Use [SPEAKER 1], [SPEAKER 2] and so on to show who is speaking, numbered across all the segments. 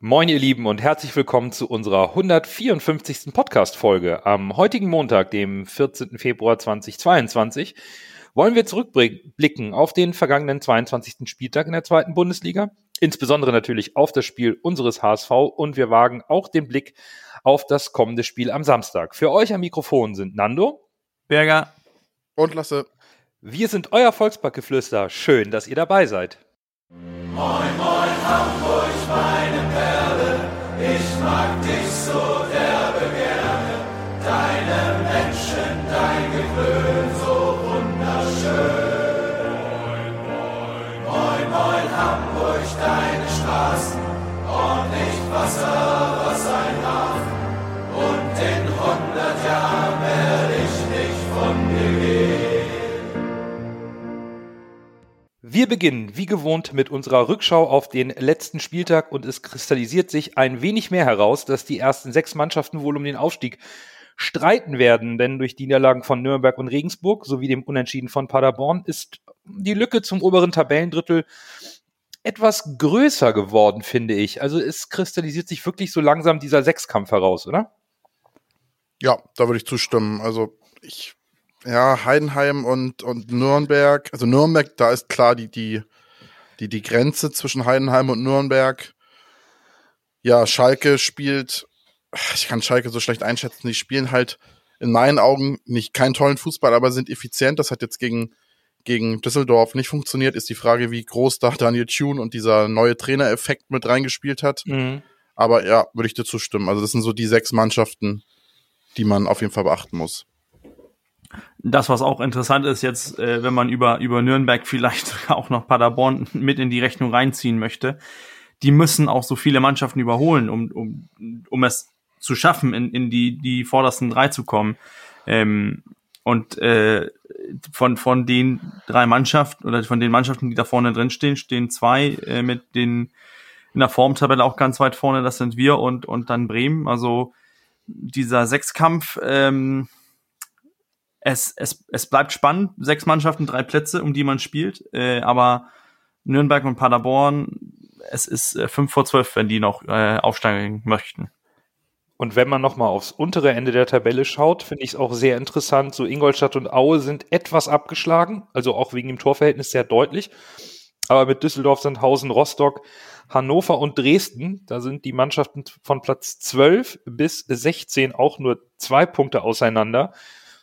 [SPEAKER 1] Moin, ihr Lieben, und herzlich willkommen zu unserer 154. Podcast-Folge. Am heutigen Montag, dem 14. Februar 2022, wollen wir zurückblicken auf den vergangenen 22. Spieltag in der zweiten Bundesliga, insbesondere natürlich auf das Spiel unseres HSV und wir wagen auch den Blick auf das kommende Spiel am Samstag. Für euch am Mikrofon sind Nando,
[SPEAKER 2] Berger
[SPEAKER 3] und Lasse.
[SPEAKER 1] Wir sind euer Volksbackgeflüster. Schön, dass ihr dabei seid.
[SPEAKER 4] Moin, moin, Hamburg, meine ich mag dich so derbe gerne. Deine Menschen, dein Gewöhn, so wunderschön. Moin, moin, moin, Hamburg, deine Straßen, ordentlich Wasser, was ein Hafen. Und in hundert Jahren werde
[SPEAKER 1] Wir beginnen wie gewohnt mit unserer Rückschau auf den letzten Spieltag und es kristallisiert sich ein wenig mehr heraus, dass die ersten sechs Mannschaften wohl um den Aufstieg streiten werden, denn durch die Niederlagen von Nürnberg und Regensburg sowie dem Unentschieden von Paderborn ist die Lücke zum oberen Tabellendrittel etwas größer geworden, finde ich. Also es kristallisiert sich wirklich so langsam dieser Sechskampf heraus, oder?
[SPEAKER 3] Ja, da würde ich zustimmen. Also ich ja, Heidenheim und, und Nürnberg. Also Nürnberg, da ist klar die, die, die, die Grenze zwischen Heidenheim und Nürnberg. Ja, Schalke spielt, ich kann Schalke so schlecht einschätzen, die spielen halt in meinen Augen nicht keinen tollen Fußball, aber sind effizient. Das hat jetzt gegen, gegen Düsseldorf nicht funktioniert. Ist die Frage, wie groß da Daniel Thune und dieser neue Trainereffekt mit reingespielt hat. Mhm. Aber ja, würde ich dir zustimmen. Also das sind so die sechs Mannschaften, die man auf jeden Fall beachten muss
[SPEAKER 2] das, was auch interessant ist jetzt, äh, wenn man über, über Nürnberg vielleicht auch noch Paderborn mit in die Rechnung reinziehen möchte, die müssen auch so viele Mannschaften überholen, um, um, um es zu schaffen, in, in die, die vordersten drei zu kommen. Ähm, und äh, von, von den drei Mannschaften oder von den Mannschaften, die da vorne drin stehen, stehen zwei äh, mit den in der Formtabelle auch ganz weit vorne, das sind wir und, und dann Bremen. Also dieser Sechskampf, ähm, es, es, es bleibt spannend. Sechs Mannschaften, drei Plätze, um die man spielt. Äh, aber Nürnberg und Paderborn, es ist äh, fünf vor zwölf, wenn die noch äh, aufsteigen möchten.
[SPEAKER 1] Und wenn man nochmal aufs untere Ende der Tabelle schaut, finde ich es auch sehr interessant. So Ingolstadt und Aue sind etwas abgeschlagen, also auch wegen dem Torverhältnis sehr deutlich. Aber mit Düsseldorf, Sandhausen, Rostock, Hannover und Dresden, da sind die Mannschaften von Platz 12 bis 16 auch nur zwei Punkte auseinander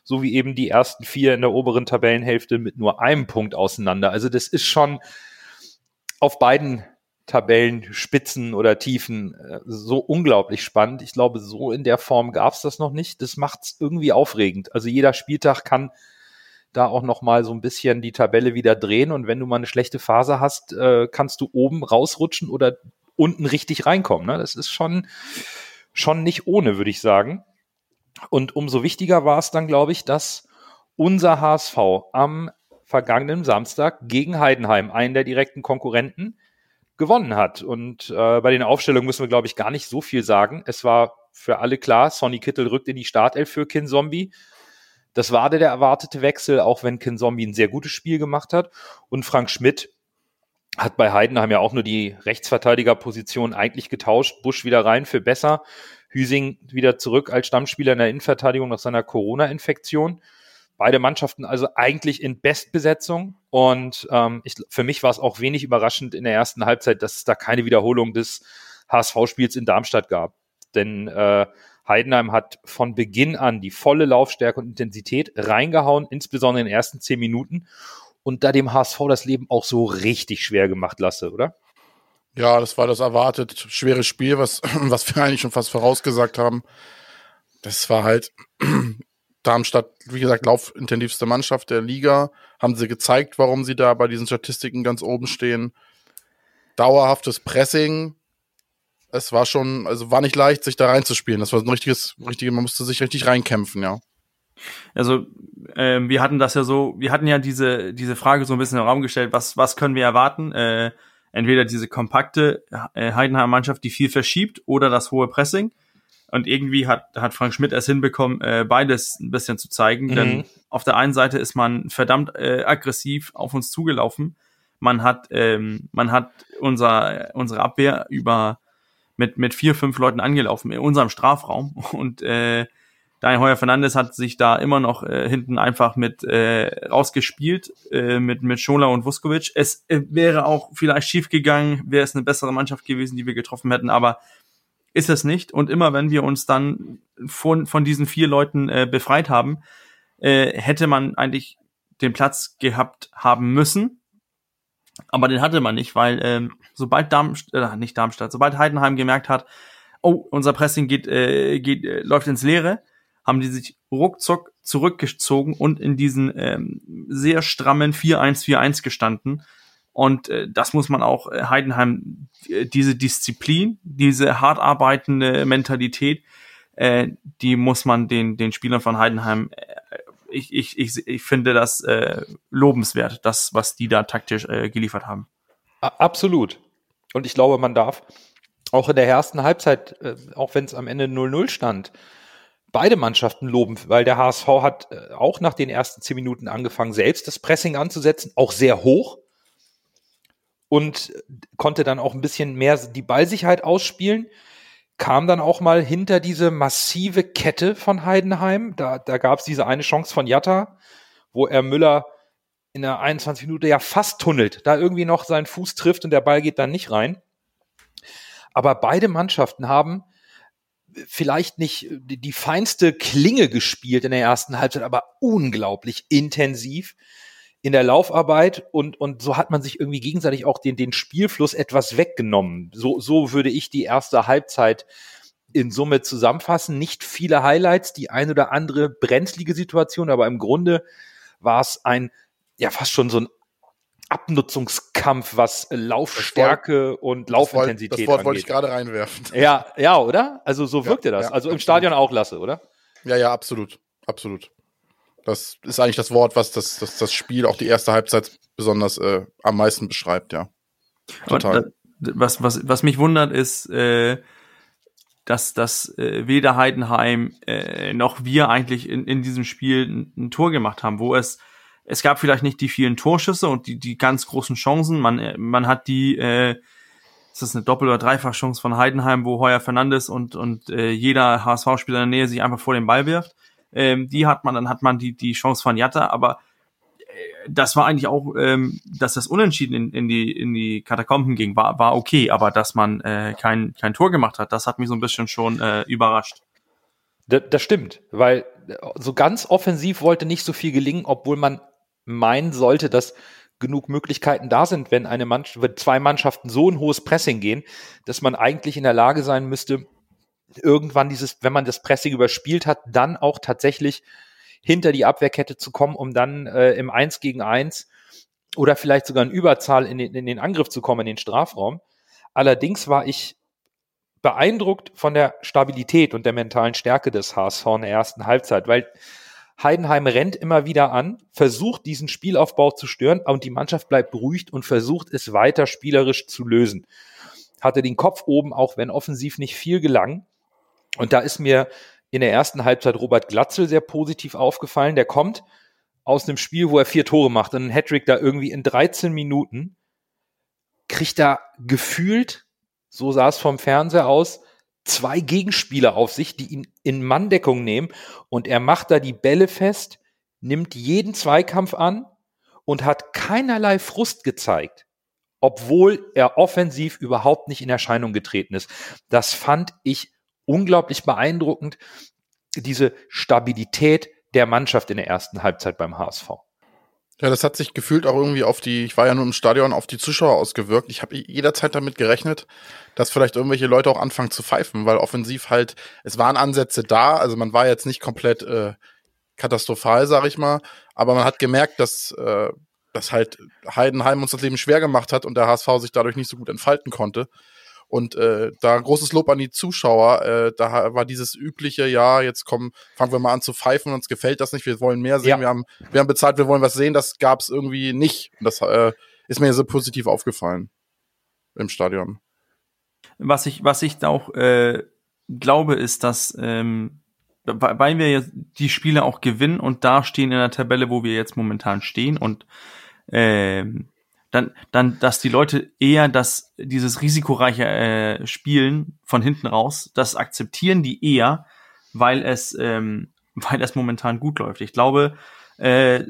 [SPEAKER 1] so wie eben die ersten vier in der oberen Tabellenhälfte mit nur einem Punkt auseinander. Also das ist schon auf beiden Tabellenspitzen oder Tiefen äh, so unglaublich spannend. Ich glaube, so in der Form gab es das noch nicht. Das macht es irgendwie aufregend. Also jeder Spieltag kann da auch noch mal so ein bisschen die Tabelle wieder drehen und wenn du mal eine schlechte Phase hast, äh, kannst du oben rausrutschen oder unten richtig reinkommen. Ne? Das ist schon schon nicht ohne, würde ich sagen. Und umso wichtiger war es dann, glaube ich, dass unser HSV am vergangenen Samstag gegen Heidenheim, einen der direkten Konkurrenten, gewonnen hat. Und äh, bei den Aufstellungen müssen wir, glaube ich, gar nicht so viel sagen. Es war für alle klar, Sonny Kittel rückt in die Startelf für Kin Zombie. Das war der erwartete Wechsel, auch wenn Kin Zombie ein sehr gutes Spiel gemacht hat. Und Frank Schmidt hat bei Heidenheim ja auch nur die Rechtsverteidigerposition eigentlich getauscht. Busch wieder rein für besser. Hüsing wieder zurück als Stammspieler in der Innenverteidigung nach seiner Corona-Infektion. Beide Mannschaften also eigentlich in Bestbesetzung. Und ähm, ich, für mich war es auch wenig überraschend in der ersten Halbzeit, dass es da keine Wiederholung des HSV-Spiels in Darmstadt gab. Denn äh, Heidenheim hat von Beginn an die volle Laufstärke und Intensität reingehauen, insbesondere in den ersten zehn Minuten. Und da dem HSV das Leben auch so richtig schwer gemacht lasse, oder?
[SPEAKER 3] Ja, das war das erwartet schwere Spiel, was, was wir eigentlich schon fast vorausgesagt haben. Das war halt Darmstadt, wie gesagt, laufintensivste Mannschaft der Liga. Haben sie gezeigt, warum sie da bei diesen Statistiken ganz oben stehen. Dauerhaftes Pressing. Es war schon, also war nicht leicht, sich da reinzuspielen. Das war ein richtiges, richtige, man musste sich richtig reinkämpfen, ja.
[SPEAKER 2] Also ähm, wir hatten das ja so, wir hatten ja diese diese Frage so ein bisschen im Raum gestellt, was was können wir erwarten? Äh, entweder diese kompakte äh, Heidenheimer Mannschaft, die viel verschiebt, oder das hohe Pressing. Und irgendwie hat, hat Frank Schmidt es hinbekommen, äh, beides ein bisschen zu zeigen. Mhm. Denn auf der einen Seite ist man verdammt äh, aggressiv auf uns zugelaufen. Man hat, ähm, man hat unser, unsere Abwehr über mit, mit vier, fünf Leuten angelaufen in unserem Strafraum und äh, Daniel Heuer Fernandes hat sich da immer noch äh, hinten einfach mit äh, rausgespielt äh, mit mit Schola und Vuskovic. Es äh, wäre auch vielleicht schief gegangen, wäre es eine bessere Mannschaft gewesen, die wir getroffen hätten, aber ist es nicht. Und immer wenn wir uns dann von von diesen vier Leuten äh, befreit haben, äh, hätte man eigentlich den Platz gehabt haben müssen. Aber den hatte man nicht, weil ähm, sobald Darmstadt, äh, nicht Darmstadt, sobald Heidenheim gemerkt hat, oh, unser Pressing geht, äh, geht äh, läuft ins Leere, haben die sich ruckzuck zurückgezogen und in diesen ähm, sehr strammen 4-1-4-1 gestanden. Und äh, das muss man auch äh, Heidenheim, äh, diese Disziplin, diese hart arbeitende Mentalität, äh, die muss man den, den Spielern von Heidenheim, äh, ich, ich, ich, ich finde das äh, lobenswert, das, was die da taktisch äh, geliefert haben.
[SPEAKER 1] Absolut. Und ich glaube, man darf auch in der ersten Halbzeit, äh, auch wenn es am Ende 0-0 stand, beide Mannschaften loben, weil der HSV hat äh, auch nach den ersten zehn Minuten angefangen, selbst das Pressing anzusetzen, auch sehr hoch und konnte dann auch ein bisschen mehr die Ballsicherheit ausspielen. Kam dann auch mal hinter diese massive Kette von Heidenheim. Da, da gab es diese eine Chance von Jatta, wo er Müller in der 21 Minute ja fast tunnelt, da irgendwie noch seinen Fuß trifft und der Ball geht dann nicht rein. Aber beide Mannschaften haben vielleicht nicht die, die feinste Klinge gespielt in der ersten Halbzeit, aber unglaublich intensiv in der Laufarbeit und, und so hat man sich irgendwie gegenseitig auch den, den Spielfluss etwas weggenommen. So, so würde ich die erste Halbzeit in Summe zusammenfassen. Nicht viele Highlights, die ein oder andere brenzlige Situation, aber im Grunde war es ein, ja, fast schon so ein Abnutzungskampf, was Laufstärke
[SPEAKER 3] Wort,
[SPEAKER 1] und Laufintensität
[SPEAKER 3] das Wort, das Wort wollte ich gerade reinwerfen.
[SPEAKER 1] Ja, ja, oder? Also so wirkte ja, das.
[SPEAKER 3] Ja,
[SPEAKER 1] also im Stadion auch lasse, oder?
[SPEAKER 3] Ja, ja, absolut. Absolut. Das ist eigentlich das Wort, was das, das, das Spiel, auch die erste Halbzeit besonders äh, am meisten beschreibt, ja.
[SPEAKER 2] Total. Da, was, was, was mich wundert, ist, äh, dass das äh, weder Heidenheim äh, noch wir eigentlich in, in diesem Spiel ein, ein Tor gemacht haben, wo es es gab vielleicht nicht die vielen Torschüsse und die, die ganz großen Chancen. Man, äh, man hat die, äh, ist das eine Doppel- oder Dreifachchance von Heidenheim, wo Heuer Fernandes und, und äh, jeder HSV-Spieler in der Nähe sich einfach vor den Ball wirft. Ähm, die hat man, dann hat man die, die Chance von Jatta, aber äh, das war eigentlich auch, ähm, dass das Unentschieden in, in, die, in die Katakomben ging, war, war okay, aber dass man äh, kein, kein Tor gemacht hat, das hat mich so ein bisschen schon äh, überrascht.
[SPEAKER 1] Das, das stimmt, weil so ganz offensiv wollte nicht so viel gelingen, obwohl man meinen sollte, dass genug Möglichkeiten da sind, wenn eine Mannschaft, wenn zwei Mannschaften so ein hohes Pressing gehen, dass man eigentlich in der Lage sein müsste, irgendwann dieses, wenn man das Pressing überspielt hat, dann auch tatsächlich hinter die Abwehrkette zu kommen, um dann äh, im Eins gegen Eins oder vielleicht sogar in Überzahl in den, in den Angriff zu kommen, in den Strafraum. Allerdings war ich beeindruckt von der Stabilität und der mentalen Stärke des HSV in der ersten Halbzeit, weil Heidenheim rennt immer wieder an, versucht diesen Spielaufbau zu stören und die Mannschaft bleibt beruhigt und versucht es weiter spielerisch zu lösen. Hatte den Kopf oben, auch wenn offensiv nicht viel gelang. Und da ist mir in der ersten Halbzeit Robert Glatzel sehr positiv aufgefallen. Der kommt aus einem Spiel, wo er vier Tore macht und einen Hattrick da irgendwie in 13 Minuten kriegt er gefühlt, so sah es vom Fernseher aus, zwei Gegenspieler auf sich, die ihn in Manndeckung nehmen und er macht da die Bälle fest, nimmt jeden Zweikampf an und hat keinerlei Frust gezeigt, obwohl er offensiv überhaupt nicht in Erscheinung getreten ist. Das fand ich unglaublich beeindruckend, diese Stabilität der Mannschaft in der ersten Halbzeit beim HSV.
[SPEAKER 3] Ja, das hat sich gefühlt auch irgendwie auf die, ich war ja nur im Stadion, auf die Zuschauer ausgewirkt. Ich habe jederzeit damit gerechnet, dass vielleicht irgendwelche Leute auch anfangen zu pfeifen, weil offensiv halt, es waren Ansätze da, also man war jetzt nicht komplett äh, katastrophal, sag ich mal, aber man hat gemerkt, dass, äh, dass halt Heidenheim uns das Leben schwer gemacht hat und der HSV sich dadurch nicht so gut entfalten konnte. Und äh, da großes Lob an die Zuschauer. Äh, da war dieses übliche, ja, jetzt kommen, fangen wir mal an zu pfeifen, uns gefällt das nicht, wir wollen mehr sehen, ja. wir, haben, wir haben bezahlt, wir wollen was sehen, das gab es irgendwie nicht. Und das äh, ist mir so positiv aufgefallen im Stadion.
[SPEAKER 2] Was ich, was ich auch äh, glaube, ist, dass ähm, weil wir jetzt die Spiele auch gewinnen und da stehen in der Tabelle, wo wir jetzt momentan stehen und ähm, dann, dann, dass die Leute eher das, dieses risikoreiche äh, Spielen von hinten raus, das akzeptieren die eher, weil es, ähm, weil es momentan gut läuft. Ich glaube, äh,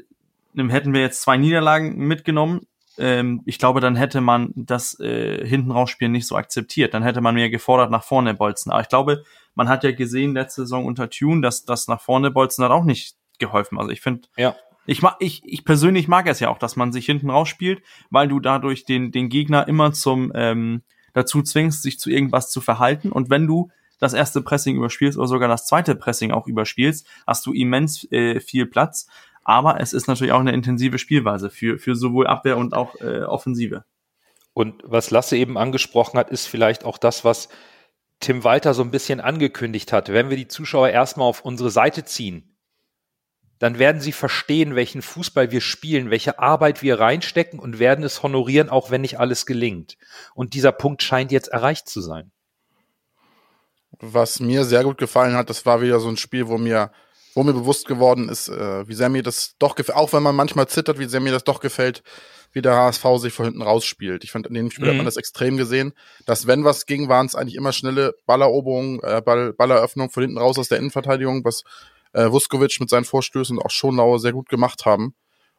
[SPEAKER 2] hätten wir jetzt zwei Niederlagen mitgenommen, ähm, ich glaube, dann hätte man das äh, hinten rausspielen nicht so akzeptiert. Dann hätte man mehr gefordert nach vorne bolzen. Aber ich glaube, man hat ja gesehen letzte Saison unter Tune, dass das nach vorne bolzen hat auch nicht geholfen. Also ich finde,
[SPEAKER 1] ja.
[SPEAKER 2] Ich mag, ich, ich persönlich mag es ja auch, dass man sich hinten rausspielt, weil du dadurch den, den Gegner immer zum ähm, dazu zwingst, sich zu irgendwas zu verhalten. Und wenn du das erste Pressing überspielst oder sogar das zweite Pressing auch überspielst, hast du immens äh, viel Platz. Aber es ist natürlich auch eine intensive Spielweise für, für sowohl Abwehr und auch äh, Offensive.
[SPEAKER 1] Und was Lasse eben angesprochen hat, ist vielleicht auch das, was Tim Walter so ein bisschen angekündigt hat. Wenn wir die Zuschauer erstmal auf unsere Seite ziehen, dann werden sie verstehen, welchen Fußball wir spielen, welche Arbeit wir reinstecken und werden es honorieren, auch wenn nicht alles gelingt. Und dieser Punkt scheint jetzt erreicht zu sein.
[SPEAKER 3] Was mir sehr gut gefallen hat, das war wieder so ein Spiel, wo mir wo mir bewusst geworden ist, äh, wie sehr mir das doch gefällt, auch wenn man manchmal zittert, wie sehr mir das doch gefällt, wie der HSV sich von hinten rausspielt. Ich fand, in dem Spiel mhm. hat man das extrem gesehen, dass wenn was ging, waren es eigentlich immer schnelle Balleroberungen, äh, Ball, Balleröffnung von hinten raus aus der Innenverteidigung, was äh, Vuskovic mit seinen Vorstößen und auch Schonauer sehr gut gemacht haben.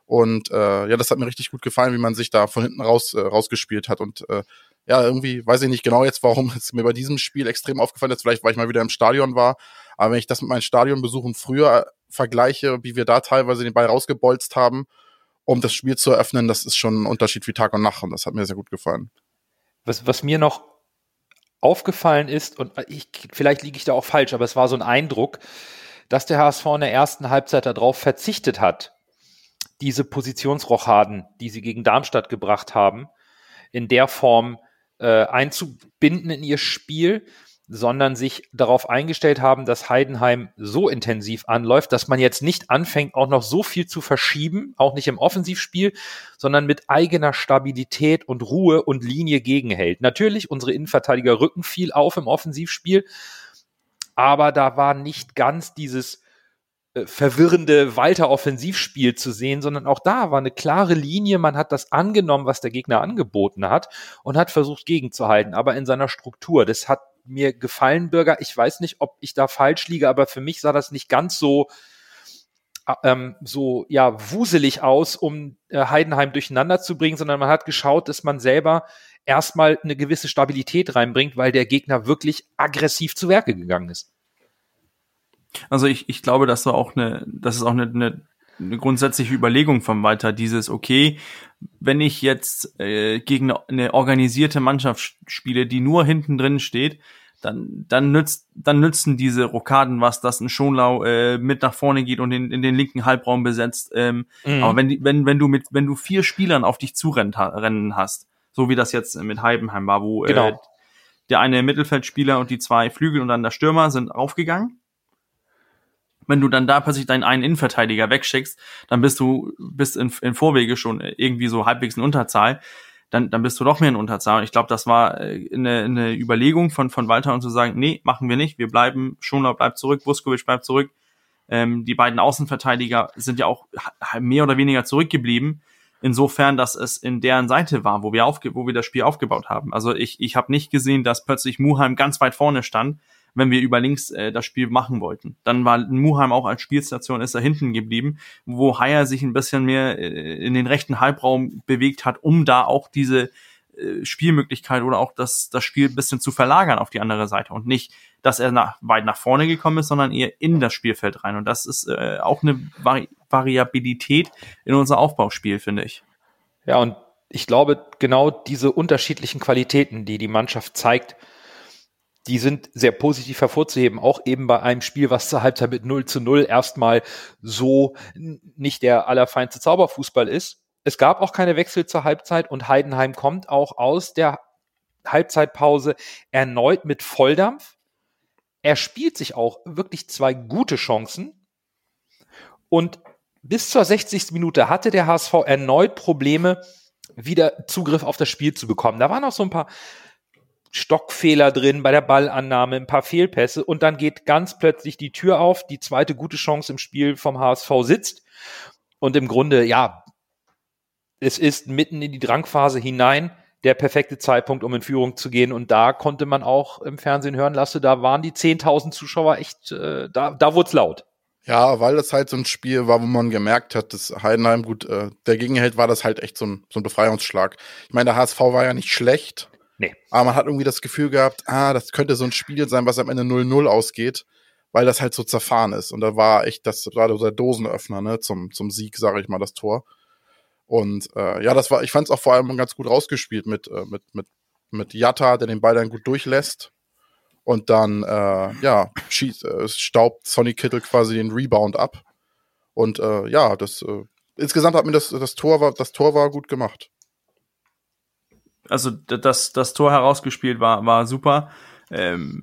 [SPEAKER 3] Und äh, ja, das hat mir richtig gut gefallen, wie man sich da von hinten raus äh, rausgespielt hat. Und äh, ja, irgendwie weiß ich nicht genau jetzt, warum es mir bei diesem Spiel extrem aufgefallen ist. Vielleicht, weil ich mal wieder im Stadion war. Aber wenn ich das mit meinen Stadionbesuchen früher vergleiche, wie wir da teilweise den Ball rausgebolzt haben, um das Spiel zu eröffnen, das ist schon ein Unterschied wie Tag und Nacht. Und das hat mir sehr gut gefallen.
[SPEAKER 1] Was, was mir noch aufgefallen ist, und ich, vielleicht liege ich da auch falsch, aber es war so ein Eindruck, dass der HSV in der ersten Halbzeit darauf verzichtet hat, diese Positionsrochaden, die sie gegen Darmstadt gebracht haben, in der Form äh, einzubinden in ihr Spiel, sondern sich darauf eingestellt haben, dass Heidenheim so intensiv anläuft, dass man jetzt nicht anfängt, auch noch so viel zu verschieben, auch nicht im Offensivspiel, sondern mit eigener Stabilität und Ruhe und Linie gegenhält. Natürlich, unsere Innenverteidiger rücken viel auf im Offensivspiel, aber da war nicht ganz dieses äh, verwirrende Walter-Offensivspiel zu sehen, sondern auch da war eine klare Linie. Man hat das angenommen, was der Gegner angeboten hat und hat versucht gegenzuhalten, aber in seiner Struktur. Das hat mir gefallen, Bürger. Ich weiß nicht, ob ich da falsch liege, aber für mich sah das nicht ganz so äh, ähm, so ja wuselig aus, um äh, Heidenheim durcheinander zu bringen, sondern man hat geschaut, dass man selber erstmal eine gewisse Stabilität reinbringt, weil der Gegner wirklich aggressiv zu Werke gegangen ist.
[SPEAKER 2] Also ich, ich glaube, dass so auch eine, das ist auch eine, eine, eine grundsätzliche Überlegung von Walter, dieses, okay, wenn ich jetzt äh, gegen eine organisierte Mannschaft spiele, die nur hinten drin steht, dann, dann, nützt, dann nützen diese Rokaden was, dass ein Schonlau äh, mit nach vorne geht und in, in den linken Halbraum besetzt. Ähm, mhm. Aber wenn, wenn, wenn du mit, wenn du vier Spielern auf dich zurennen hast, so wie das jetzt mit Heidenheim war, wo
[SPEAKER 1] genau. äh,
[SPEAKER 2] der eine Mittelfeldspieler und die zwei Flügel und dann der Stürmer sind aufgegangen wenn du dann da plötzlich deinen einen Innenverteidiger wegschickst, dann bist du bist in, in Vorwege schon irgendwie so halbwegs in Unterzahl, dann, dann bist du doch mehr in Unterzahl. Und ich glaube, das war äh, eine, eine Überlegung von, von Walter und zu sagen, nee, machen wir nicht, wir bleiben, Schonlau bleibt zurück, Vuskovic bleibt zurück. Ähm, die beiden Außenverteidiger sind ja auch mehr oder weniger zurückgeblieben. Insofern, dass es in deren Seite war, wo wir, aufge wo wir das Spiel aufgebaut haben. Also ich, ich habe nicht gesehen, dass plötzlich Muheim ganz weit vorne stand, wenn wir über links äh, das Spiel machen wollten. Dann war Muheim auch als Spielstation, ist er hinten geblieben, wo Haier sich ein bisschen mehr äh, in den rechten Halbraum bewegt hat, um da auch diese äh, Spielmöglichkeit oder auch das, das Spiel ein bisschen zu verlagern auf die andere Seite und nicht, dass er nach, weit nach vorne gekommen ist, sondern eher in das Spielfeld rein. Und das ist äh, auch eine Vari Variabilität in unser Aufbauspiel, finde ich.
[SPEAKER 1] Ja, und ich glaube, genau diese unterschiedlichen Qualitäten, die die Mannschaft zeigt, die sind sehr positiv hervorzuheben, auch eben bei einem Spiel, was zur Halbzeit mit 0 zu 0 erstmal so nicht der allerfeinste Zauberfußball ist. Es gab auch keine Wechsel zur Halbzeit und Heidenheim kommt auch aus der Halbzeitpause erneut mit Volldampf. Er spielt sich auch wirklich zwei gute Chancen und bis zur 60. Minute hatte der HSV erneut Probleme, wieder Zugriff auf das Spiel zu bekommen. Da waren auch so ein paar Stockfehler drin bei der Ballannahme, ein paar Fehlpässe und dann geht ganz plötzlich die Tür auf, die zweite gute Chance im Spiel vom HSV sitzt und im Grunde, ja, es ist mitten in die Drangphase hinein der perfekte Zeitpunkt, um in Führung zu gehen. Und da konnte man auch im Fernsehen hören lassen, da waren die 10.000 Zuschauer echt, äh, da, da wurde es laut.
[SPEAKER 3] Ja, weil das halt so ein Spiel war, wo man gemerkt hat, dass Heidenheim gut, äh, der Gegenheld war das halt echt so ein, so ein Befreiungsschlag. Ich meine, der HSV war ja nicht schlecht.
[SPEAKER 1] Nee.
[SPEAKER 3] Aber man hat irgendwie das Gefühl gehabt, ah, das könnte so ein Spiel sein, was am Ende 0-0 ausgeht, weil das halt so zerfahren ist. Und da war echt das gerade der Dosenöffner, ne, zum, zum Sieg, sage ich mal, das Tor. Und äh, ja, das war, ich fand es auch vor allem ganz gut rausgespielt mit, äh, mit, mit, mit Jatta, der den Ball dann gut durchlässt. Und dann, äh, ja, schießt, äh, staubt Sonny Kittel quasi den Rebound ab. Und äh, ja, das äh, insgesamt hat mir das, das Tor war, das Tor war gut gemacht.
[SPEAKER 2] Also das, das Tor herausgespielt war, war super. Ähm,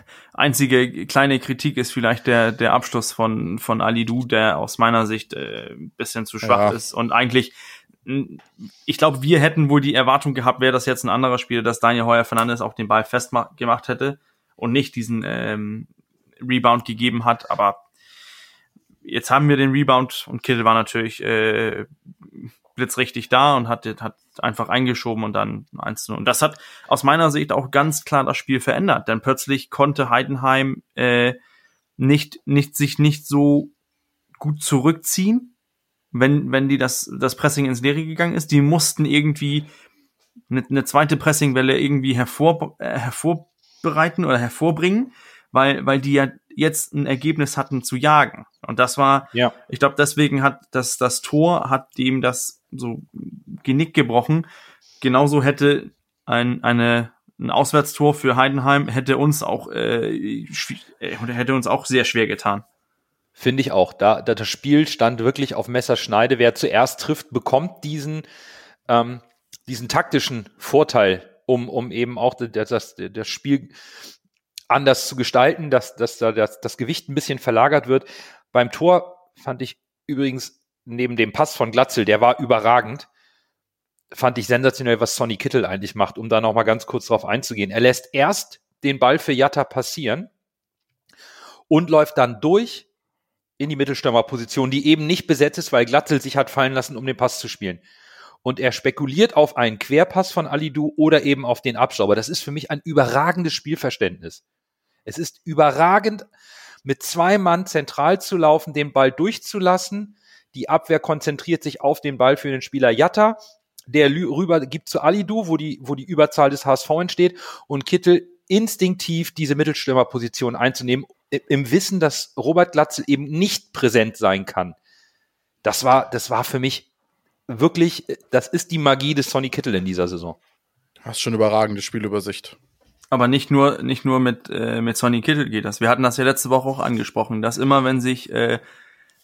[SPEAKER 2] einzige kleine Kritik ist vielleicht der, der Abschluss von, von Ali Du, der aus meiner Sicht äh, ein bisschen zu schwach ja. ist und eigentlich ich glaube, wir hätten wohl die Erwartung gehabt, wäre das jetzt ein anderer Spieler, dass Daniel Heuer Fernandes auch den Ball festgemacht hätte und nicht diesen ähm, Rebound gegeben hat. Aber jetzt haben wir den Rebound und Kittel war natürlich äh, blitzrichtig da und hat, hat einfach eingeschoben und dann 1 0. Und das hat aus meiner Sicht auch ganz klar das Spiel verändert, denn plötzlich konnte Heidenheim äh, nicht, nicht sich nicht so gut zurückziehen, wenn, wenn die das, das Pressing ins Leere gegangen ist. Die mussten irgendwie eine, eine zweite Pressingwelle irgendwie hervor, äh, hervor bereiten oder hervorbringen, weil, weil die ja jetzt ein Ergebnis hatten zu jagen. Und das war, ja. ich glaube, deswegen hat das, das Tor hat dem das so Genick gebrochen. Genauso hätte ein, eine, ein Auswärtstor für Heidenheim hätte uns auch, äh, äh hätte uns auch sehr schwer getan.
[SPEAKER 1] Finde ich auch. Da, da das Spiel stand wirklich auf Messerschneide. Wer zuerst trifft, bekommt diesen, ähm, diesen taktischen Vorteil um, um eben auch das, das, das Spiel anders zu gestalten, dass, dass da das, das Gewicht ein bisschen verlagert wird. Beim Tor fand ich übrigens neben dem Pass von Glatzel, der war überragend, fand ich sensationell, was Sonny Kittel eigentlich macht, um da noch mal ganz kurz drauf einzugehen. Er lässt erst den Ball für Jatta passieren und läuft dann durch in die Mittelstürmerposition, die eben nicht besetzt ist, weil Glatzel sich hat fallen lassen, um den Pass zu spielen und er spekuliert auf einen Querpass von Alidu oder eben auf den Abstauber. Das ist für mich ein überragendes Spielverständnis. Es ist überragend, mit zwei Mann zentral zu laufen, den Ball durchzulassen. Die Abwehr konzentriert sich auf den Ball für den Spieler Jatta. Der rüber gibt zu Alidu, wo die, wo die Überzahl des HSV entsteht und Kittel instinktiv diese Mittelstürmerposition einzunehmen, im Wissen, dass Robert Glatzel eben nicht präsent sein kann. Das war, das war für mich wirklich, das ist die Magie des Sonny Kittel in dieser Saison.
[SPEAKER 3] Hast schon überragende Spielübersicht.
[SPEAKER 2] Aber nicht nur, nicht nur mit, äh, mit Sonny Kittel geht das. Wir hatten das ja letzte Woche auch angesprochen, dass immer, wenn sich, äh,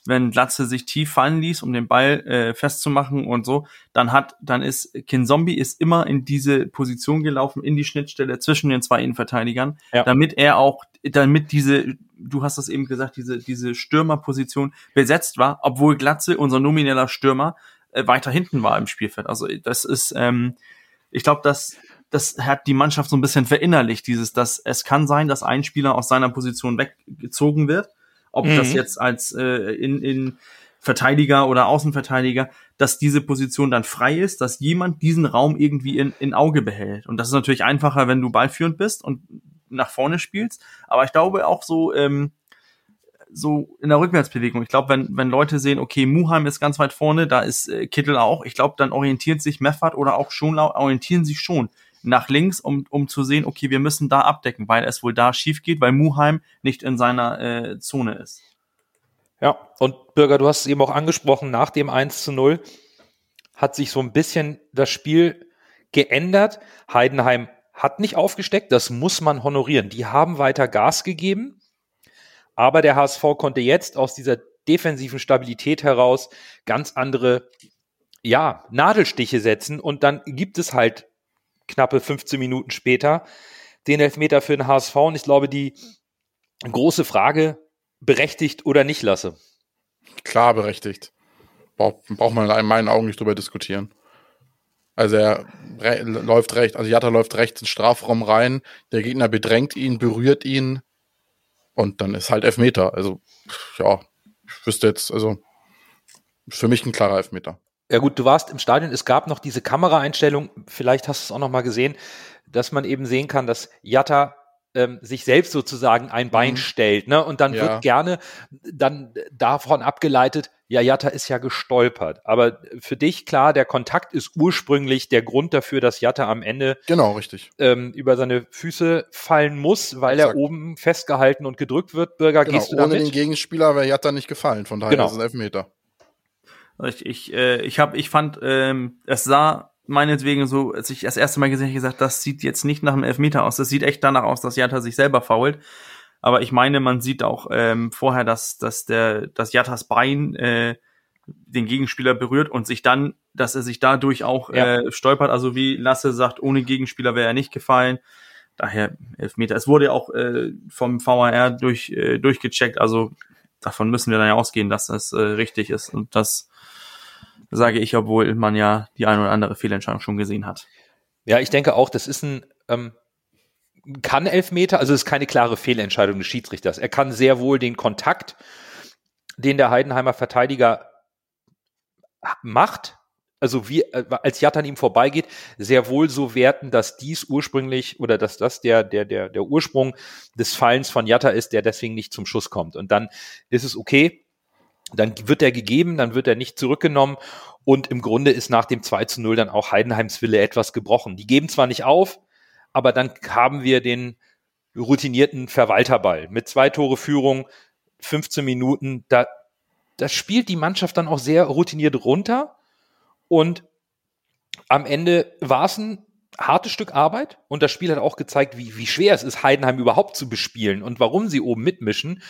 [SPEAKER 2] wenn Glatze sich tief fallen ließ, um den Ball äh, festzumachen und so, dann hat, dann ist Kin Zombie ist immer in diese Position gelaufen, in die Schnittstelle zwischen den zwei Innenverteidigern, ja. damit er auch, damit diese, du hast das eben gesagt, diese, diese Stürmerposition besetzt war, obwohl Glatze, unser nomineller Stürmer, äh, weiter hinten war im Spielfeld. Also das ist, ähm, ich glaube, das, das hat die Mannschaft so ein bisschen verinnerlicht, dieses, dass es kann sein, dass ein Spieler aus seiner Position weggezogen wird. Ob mhm. das jetzt als äh, in, in Verteidiger oder Außenverteidiger, dass diese Position dann frei ist, dass jemand diesen Raum irgendwie in, in Auge behält. Und das ist natürlich einfacher, wenn du ballführend bist und nach vorne spielst. Aber ich glaube auch so, ähm, so in der Rückwärtsbewegung. Ich glaube, wenn, wenn Leute sehen, okay, Muheim ist ganz weit vorne, da ist äh, Kittel auch, ich glaube, dann orientiert sich Meffert oder auch Schonlau, orientieren sich schon nach links, um, um zu sehen, okay, wir müssen da abdecken, weil es wohl da schief geht, weil Muheim nicht in seiner äh, Zone ist.
[SPEAKER 1] Ja, und Bürger, du hast es eben auch angesprochen, nach dem 1 zu 0 hat sich so ein bisschen das Spiel geändert. Heidenheim hat nicht aufgesteckt, das muss man honorieren. Die haben weiter Gas gegeben. Aber der HSV konnte jetzt aus dieser defensiven Stabilität heraus ganz andere, ja, Nadelstiche setzen und dann gibt es halt knappe 15 Minuten später den Elfmeter für den HSV und ich glaube, die große Frage, berechtigt oder nicht lasse.
[SPEAKER 3] Klar berechtigt. Braucht man in meinen Augen nicht drüber diskutieren. Also er läuft rechts, also Jatta läuft rechts in den Strafraum rein, der Gegner bedrängt ihn, berührt ihn, und dann ist halt Elfmeter. Also, ja, ich wüsste jetzt, also für mich ein klarer Elfmeter.
[SPEAKER 1] Ja gut, du warst im Stadion, es gab noch diese Kameraeinstellung, vielleicht hast du es auch noch mal gesehen, dass man eben sehen kann, dass Jatta ähm, sich selbst sozusagen ein Bein
[SPEAKER 3] Mhm.
[SPEAKER 1] stellt, ne? Und dann
[SPEAKER 3] Ja.
[SPEAKER 1] wird gerne dann davon abgeleitet, ja, Jatta ist ja gestolpert. Aber für dich klar, der Kontakt ist ursprünglich der Grund dafür, dass Jatta am Ende
[SPEAKER 3] Genau, richtig.
[SPEAKER 1] ähm, über seine Füße fallen muss, weil er
[SPEAKER 3] Exakt.
[SPEAKER 1] oben festgehalten und gedrückt wird. Bürger,
[SPEAKER 3] Genau,
[SPEAKER 1] gehst du
[SPEAKER 3] ohne den
[SPEAKER 1] damit?
[SPEAKER 3] Gegenspieler wäre Jatta nicht gefallen, von daher
[SPEAKER 1] Genau.
[SPEAKER 3] ist es ein Elfmeter.
[SPEAKER 2] Ich, ich, äh, ich habe, ich fand, ähm, es sah meinetwegen so, als ich das erste Mal gesehen habe, gesagt, das sieht jetzt nicht nach einem Elfmeter aus. Das sieht echt danach aus, dass Jatta sich selber fault. Aber ich meine, man sieht auch ähm, vorher, dass, dass der, dass Jattas Bein äh, den Gegenspieler berührt und sich dann, dass er sich dadurch auch
[SPEAKER 1] Ja.
[SPEAKER 2] äh, stolpert. Also wie Lasse sagt, ohne Gegenspieler wäre er nicht gefallen. Daher Elfmeter. Es wurde auch äh, vom VAR durch, äh, durchgecheckt. Also davon müssen wir dann ja ausgehen, dass das äh, richtig ist. Und das sage ich, obwohl man ja die eine oder andere Fehlentscheidung schon gesehen hat.
[SPEAKER 1] Ja, ich denke auch, das ist ein ähm, kann Elfmeter, also es ist keine klare Fehlentscheidung des Schiedsrichters. Er kann sehr wohl den Kontakt, den der Heidenheimer Verteidiger macht, also wie äh, als Jatta an ihm vorbeigeht, sehr wohl so werten, dass dies ursprünglich oder dass das der der der der Ursprung des Fallens von Jatta ist, der deswegen nicht zum Schuss kommt. Und dann ist es okay, dann wird er gegeben, dann wird er nicht zurückgenommen und im Grunde ist nach dem 2 zu 0 dann auch Heidenheims Wille etwas gebrochen. Die geben zwar nicht auf, aber dann haben wir den routinierten Verwalterball mit zwei Tore Führung, 15 Minuten, da, da spielt die Mannschaft dann auch sehr routiniert runter und am Ende war es ein hartes Stück Arbeit und das Spiel hat auch gezeigt, wie, wie schwer es ist, Heidenheim überhaupt zu bespielen und warum sie oben mitmischen.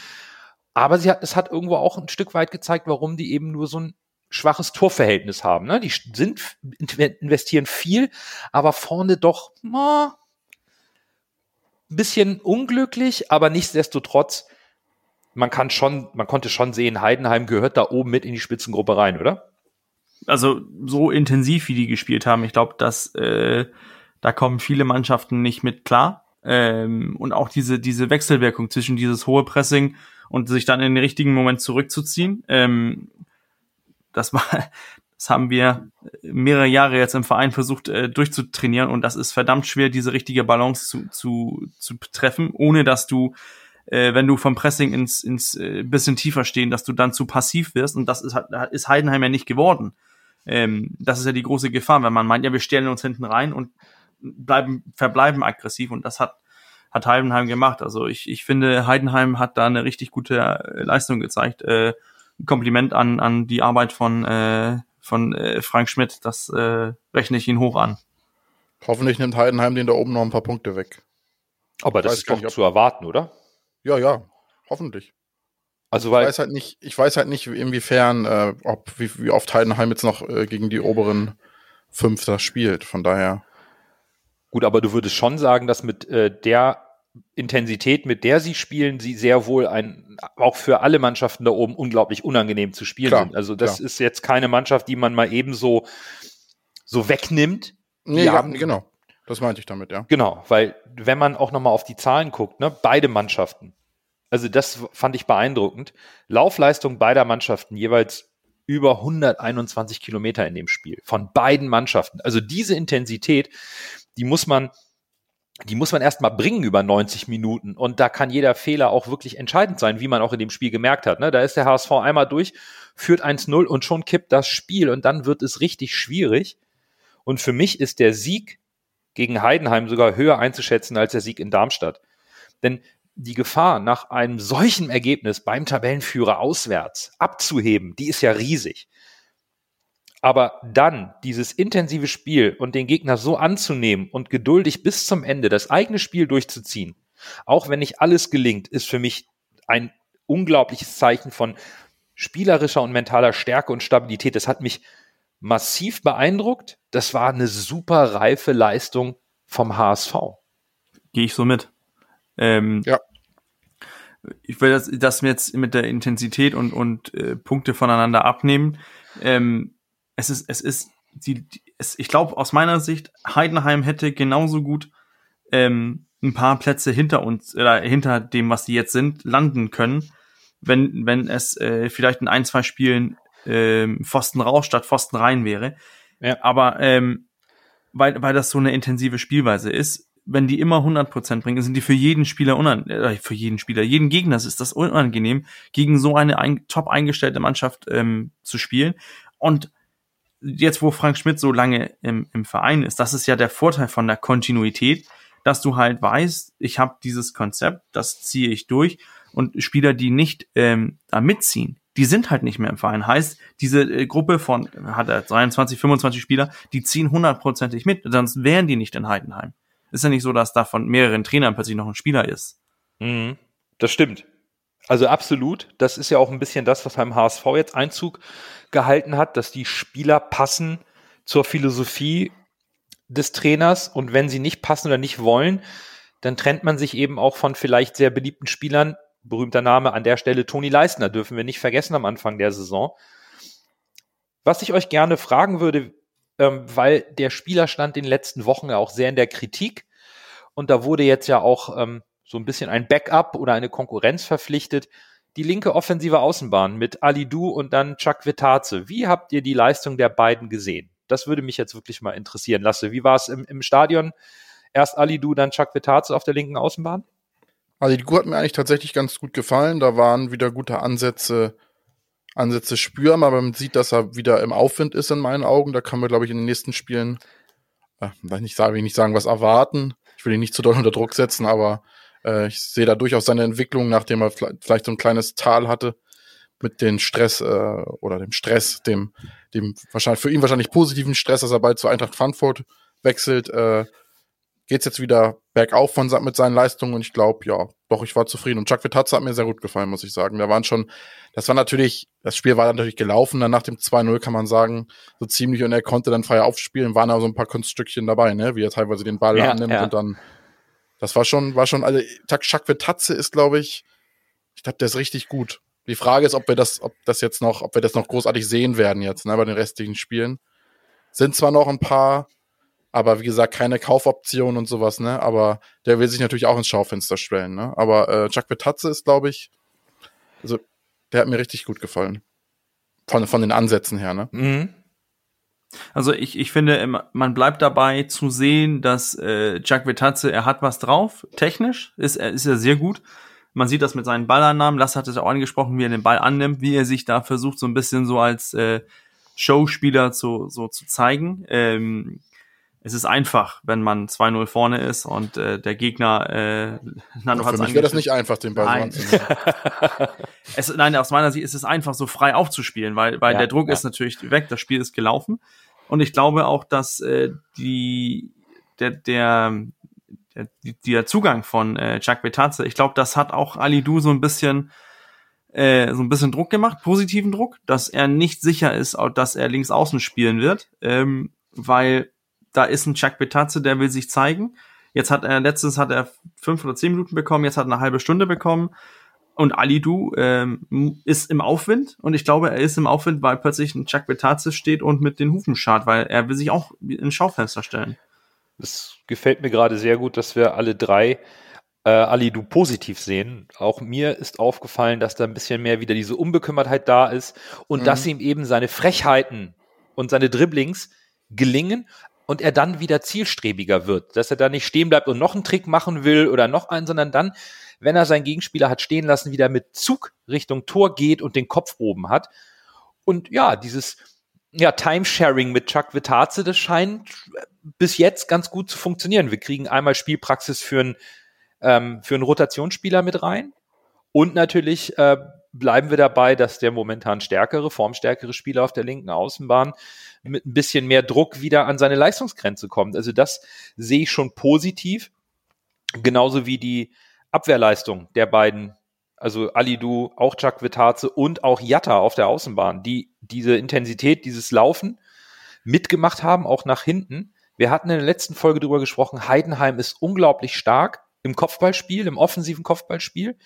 [SPEAKER 1] Aber sie hat, es hat irgendwo auch ein Stück weit gezeigt, warum die eben nur so ein schwaches Torverhältnis haben. Ne? Die sind, investieren viel, aber vorne doch na, ein bisschen unglücklich, aber nichtsdestotrotz, man kann schon, man konnte schon sehen, Heidenheim gehört da oben mit in die Spitzengruppe rein, oder?
[SPEAKER 2] Also so intensiv, wie die gespielt haben, ich glaube, dass äh, da kommen viele Mannschaften nicht mit klar. Ähm, und auch diese, diese Wechselwirkung zwischen dieses hohe Pressing und sich dann in den richtigen Moment zurückzuziehen. Ähm, das war, das haben wir mehrere Jahre jetzt im Verein versucht äh, durchzutrainieren und das ist verdammt schwer, diese richtige Balance zu, zu, zu treffen, ohne dass du, äh, wenn du vom Pressing ins, ins äh, bisschen tiefer stehen, dass du dann zu passiv wirst und das ist, ist Heidenheim ja nicht geworden. Ähm, das ist ja die große Gefahr, wenn man meint, ja, wir stellen uns hinten rein und bleiben, verbleiben aggressiv und das hat, hat Heidenheim gemacht. Also ich, ich finde, Heidenheim hat da eine richtig gute äh, Leistung gezeigt. Äh, ein Kompliment an, an die Arbeit von, äh, von äh, Frank Schmidt, das äh, rechne ich ihn hoch an.
[SPEAKER 3] Hoffentlich nimmt Heidenheim den da oben noch ein paar Punkte weg.
[SPEAKER 1] Aber das ist doch
[SPEAKER 3] nicht, ob-
[SPEAKER 1] zu erwarten, oder?
[SPEAKER 3] Ja, ja, hoffentlich.
[SPEAKER 1] Also
[SPEAKER 3] Ich
[SPEAKER 1] weil
[SPEAKER 3] weiß halt nicht, ich weiß halt nicht, inwiefern, äh, ob wie, wie oft Heidenheim jetzt noch äh, gegen die oberen fünf da spielt. Von daher.
[SPEAKER 1] Gut, aber du würdest schon sagen, dass mit äh, der Intensität, mit der sie spielen, sie sehr wohl ein, auch für alle Mannschaften da oben unglaublich unangenehm zu spielen
[SPEAKER 3] Klar,
[SPEAKER 1] sind. Also das
[SPEAKER 3] klar.
[SPEAKER 1] ist jetzt keine Mannschaft, die man mal eben so, so wegnimmt.
[SPEAKER 3] Nee, ja,
[SPEAKER 1] haben-
[SPEAKER 3] genau. Das meinte ich damit, ja.
[SPEAKER 1] Genau, weil wenn man auch nochmal auf die Zahlen guckt, ne, beide Mannschaften, also das fand ich beeindruckend, Laufleistung beider Mannschaften jeweils über 121 Kilometer in dem Spiel, von beiden Mannschaften. Also diese Intensität, die muss man, die muss man erstmal bringen über 90 Minuten und da kann jeder Fehler auch wirklich entscheidend sein, wie man auch in dem Spiel gemerkt hat. Ne? Da ist der HSV einmal durch, führt 1-0 und schon kippt das Spiel und dann wird es richtig schwierig. Und für mich ist der Sieg gegen Heidenheim sogar höher einzuschätzen als der Sieg in Darmstadt. Denn die Gefahr, nach einem solchen Ergebnis beim Tabellenführer auswärts abzuheben, die ist ja riesig. Aber dann dieses intensive Spiel und den Gegner so anzunehmen und geduldig bis zum Ende das eigene Spiel durchzuziehen, auch wenn nicht alles gelingt, ist für mich ein unglaubliches Zeichen von spielerischer und mentaler Stärke und Stabilität. Das hat mich massiv beeindruckt. Das war eine super reife Leistung vom HSV.
[SPEAKER 2] Gehe ich so mit. Ähm,
[SPEAKER 3] Ja.
[SPEAKER 2] Ich will das, das jetzt mit der Intensität und, und äh, Punkte voneinander abnehmen. Ähm, es ist, es ist, die, die es, ich glaube, aus meiner Sicht, Heidenheim hätte genauso gut ähm, ein paar Plätze hinter uns, oder hinter dem, was sie jetzt sind, landen können, wenn, wenn es äh, vielleicht in ein, zwei Spielen ähm, Pfosten raus statt Pfosten rein wäre.
[SPEAKER 1] Ja.
[SPEAKER 2] Aber ähm, weil, weil das so eine intensive Spielweise ist, wenn die immer 100% bringen, sind die für jeden Spieler unangenehm, äh, für jeden Spieler, jeden Gegner ist das unangenehm, gegen so eine ein, top eingestellte Mannschaft ähm, zu spielen. Und jetzt, wo Frank Schmidt so lange im, im Verein ist, das ist ja der Vorteil von der Kontinuität, dass du halt weißt, ich habe dieses Konzept, das ziehe ich durch und Spieler, die nicht ähm, mitziehen, die sind halt nicht mehr im Verein. Heißt, diese äh, Gruppe von, hat er 23, 25 Spieler, die ziehen hundertprozentig mit, sonst wären die nicht in Heidenheim. Ist ja nicht so, dass da von mehreren Trainern plötzlich noch ein Spieler ist.
[SPEAKER 1] Mhm. Das stimmt. Also absolut. Das ist ja auch ein bisschen das, was beim HSV jetzt Einzug gehalten hat, dass die Spieler passen zur Philosophie des Trainers und wenn sie nicht passen oder nicht wollen, dann trennt man sich eben auch von vielleicht sehr beliebten Spielern. Berühmter Name an der Stelle Toni Leistner dürfen wir nicht vergessen am Anfang der Saison. Was ich euch gerne fragen würde, ähm, weil der Spieler stand in den letzten Wochen ja auch sehr in der Kritik und da wurde jetzt ja auch ähm, so ein bisschen ein Backup oder eine Konkurrenz verpflichtet. Die linke offensive Außenbahn mit Ali Du und dann Chuck Vitaze. Wie habt ihr die Leistung der beiden gesehen? Das würde mich jetzt wirklich mal interessieren. Lasse, wie war es im, im Stadion? Erst Ali Du, dann Chuck Vitaze auf der linken Außenbahn?
[SPEAKER 3] Ali Du hat mir eigentlich tatsächlich ganz gut gefallen. Da waren wieder gute Ansätze, Ansätze spüren, aber man sieht, dass er wieder im Aufwind ist in meinen Augen. Da kann man, glaube ich, in den nächsten Spielen, äh, nicht sagen, will ich nicht sagen, was erwarten. Ich will ihn nicht zu doll unter Druck setzen, aber äh, ich sehe da durchaus seine Entwicklung, nachdem er vielleicht so ein kleines Tal hatte mit dem Stress äh, oder dem Stress, dem, dem wahrscheinlich für ihn wahrscheinlich positiven Stress, dass er bald zu Eintracht Frankfurt wechselt, äh, geht's jetzt wieder bergauf von, mit seinen Leistungen und ich glaube, ja, doch, ich war zufrieden. Und Chuck Vitazza hat mir sehr gut gefallen, muss ich sagen. Da waren schon, das war natürlich, das Spiel war natürlich gelaufen, dann nach dem 2-0 kann man sagen, so ziemlich und er konnte dann frei aufspielen, waren aber so ein paar Kunststückchen dabei, ne, wie er teilweise den Ball ja, annimmt ja. und dann, das war schon, war schon, also, Chuck Vitazza ist, glaube ich, ich glaube, der ist richtig gut. Die Frage ist, ob wir das, ob das jetzt noch, ob wir das noch großartig sehen werden jetzt, ne, bei den restlichen Spielen. Sind zwar noch ein paar, aber wie gesagt, keine Kaufoption und sowas, ne? Aber der will sich natürlich auch ins Schaufenster stellen, ne? Aber äh, Chuck Betatze ist, glaube ich, also der hat mir richtig gut gefallen. Von, von den Ansätzen her, ne?
[SPEAKER 2] Mhm. Also ich, ich finde, man bleibt dabei zu sehen, dass äh, Jack Vitazze, er hat was drauf, technisch ist er, ist er sehr gut. Man sieht das mit seinen Ballannahmen. Lass hat es auch angesprochen, wie er den Ball annimmt, wie er sich da versucht, so ein bisschen so als äh, Showspieler zu, so zu zeigen. Ähm, es ist einfach, wenn man 2-0 vorne ist und äh, der Gegner äh,
[SPEAKER 3] Nando Für mich wäre das nicht einfach, den Ball nein.
[SPEAKER 2] es, nein, aus meiner Sicht ist es einfach, so frei aufzuspielen, weil, weil ja, der Druck ja. ist natürlich weg, das Spiel ist gelaufen. Und ich glaube auch, dass äh, die der, der der, der Zugang von äh, Chuck Betazze, ich glaube, das hat auch Ali Du so ein bisschen äh, so ein bisschen Druck gemacht, positiven Druck, dass er nicht sicher ist, dass er links außen spielen wird, ähm, weil da ist ein Chuck Betazze, der will sich zeigen. Jetzt hat er letztens hat er fünf oder zehn Minuten bekommen, jetzt hat er eine halbe Stunde bekommen. Und Ali Du ähm, ist im Aufwind und ich glaube, er ist im Aufwind, weil plötzlich ein Chuck Betazze steht und mit den Hufen schart, weil er will sich auch in Schaufenster stellen.
[SPEAKER 1] Das gefällt mir gerade sehr gut, dass wir alle drei äh, Ali du positiv sehen. Auch mir ist aufgefallen, dass da ein bisschen mehr wieder diese Unbekümmertheit da ist und mhm. dass ihm eben seine Frechheiten und seine Dribblings gelingen und er dann wieder zielstrebiger wird, dass er da nicht stehen bleibt und noch einen Trick machen will oder noch einen, sondern dann, wenn er seinen Gegenspieler hat stehen lassen, wieder mit Zug Richtung Tor geht und den Kopf oben hat. Und ja, dieses ja, Timesharing mit Chuck Vitaze, das scheint bis jetzt ganz gut zu funktionieren. Wir kriegen einmal Spielpraxis für einen, ähm, für einen Rotationsspieler mit rein und natürlich äh, bleiben wir dabei, dass der momentan stärkere, formstärkere Spieler auf der linken Außenbahn mit ein bisschen mehr Druck wieder an seine Leistungsgrenze kommt. Also das sehe ich schon positiv. Genauso wie die Abwehrleistung der beiden also Alidu, auch Chuck Vitaze und auch Jatta auf der Außenbahn, die diese Intensität, dieses Laufen mitgemacht haben, auch nach hinten. Wir hatten in der letzten Folge darüber gesprochen, Heidenheim ist unglaublich stark im Kopfballspiel, im offensiven Kopfballspiel.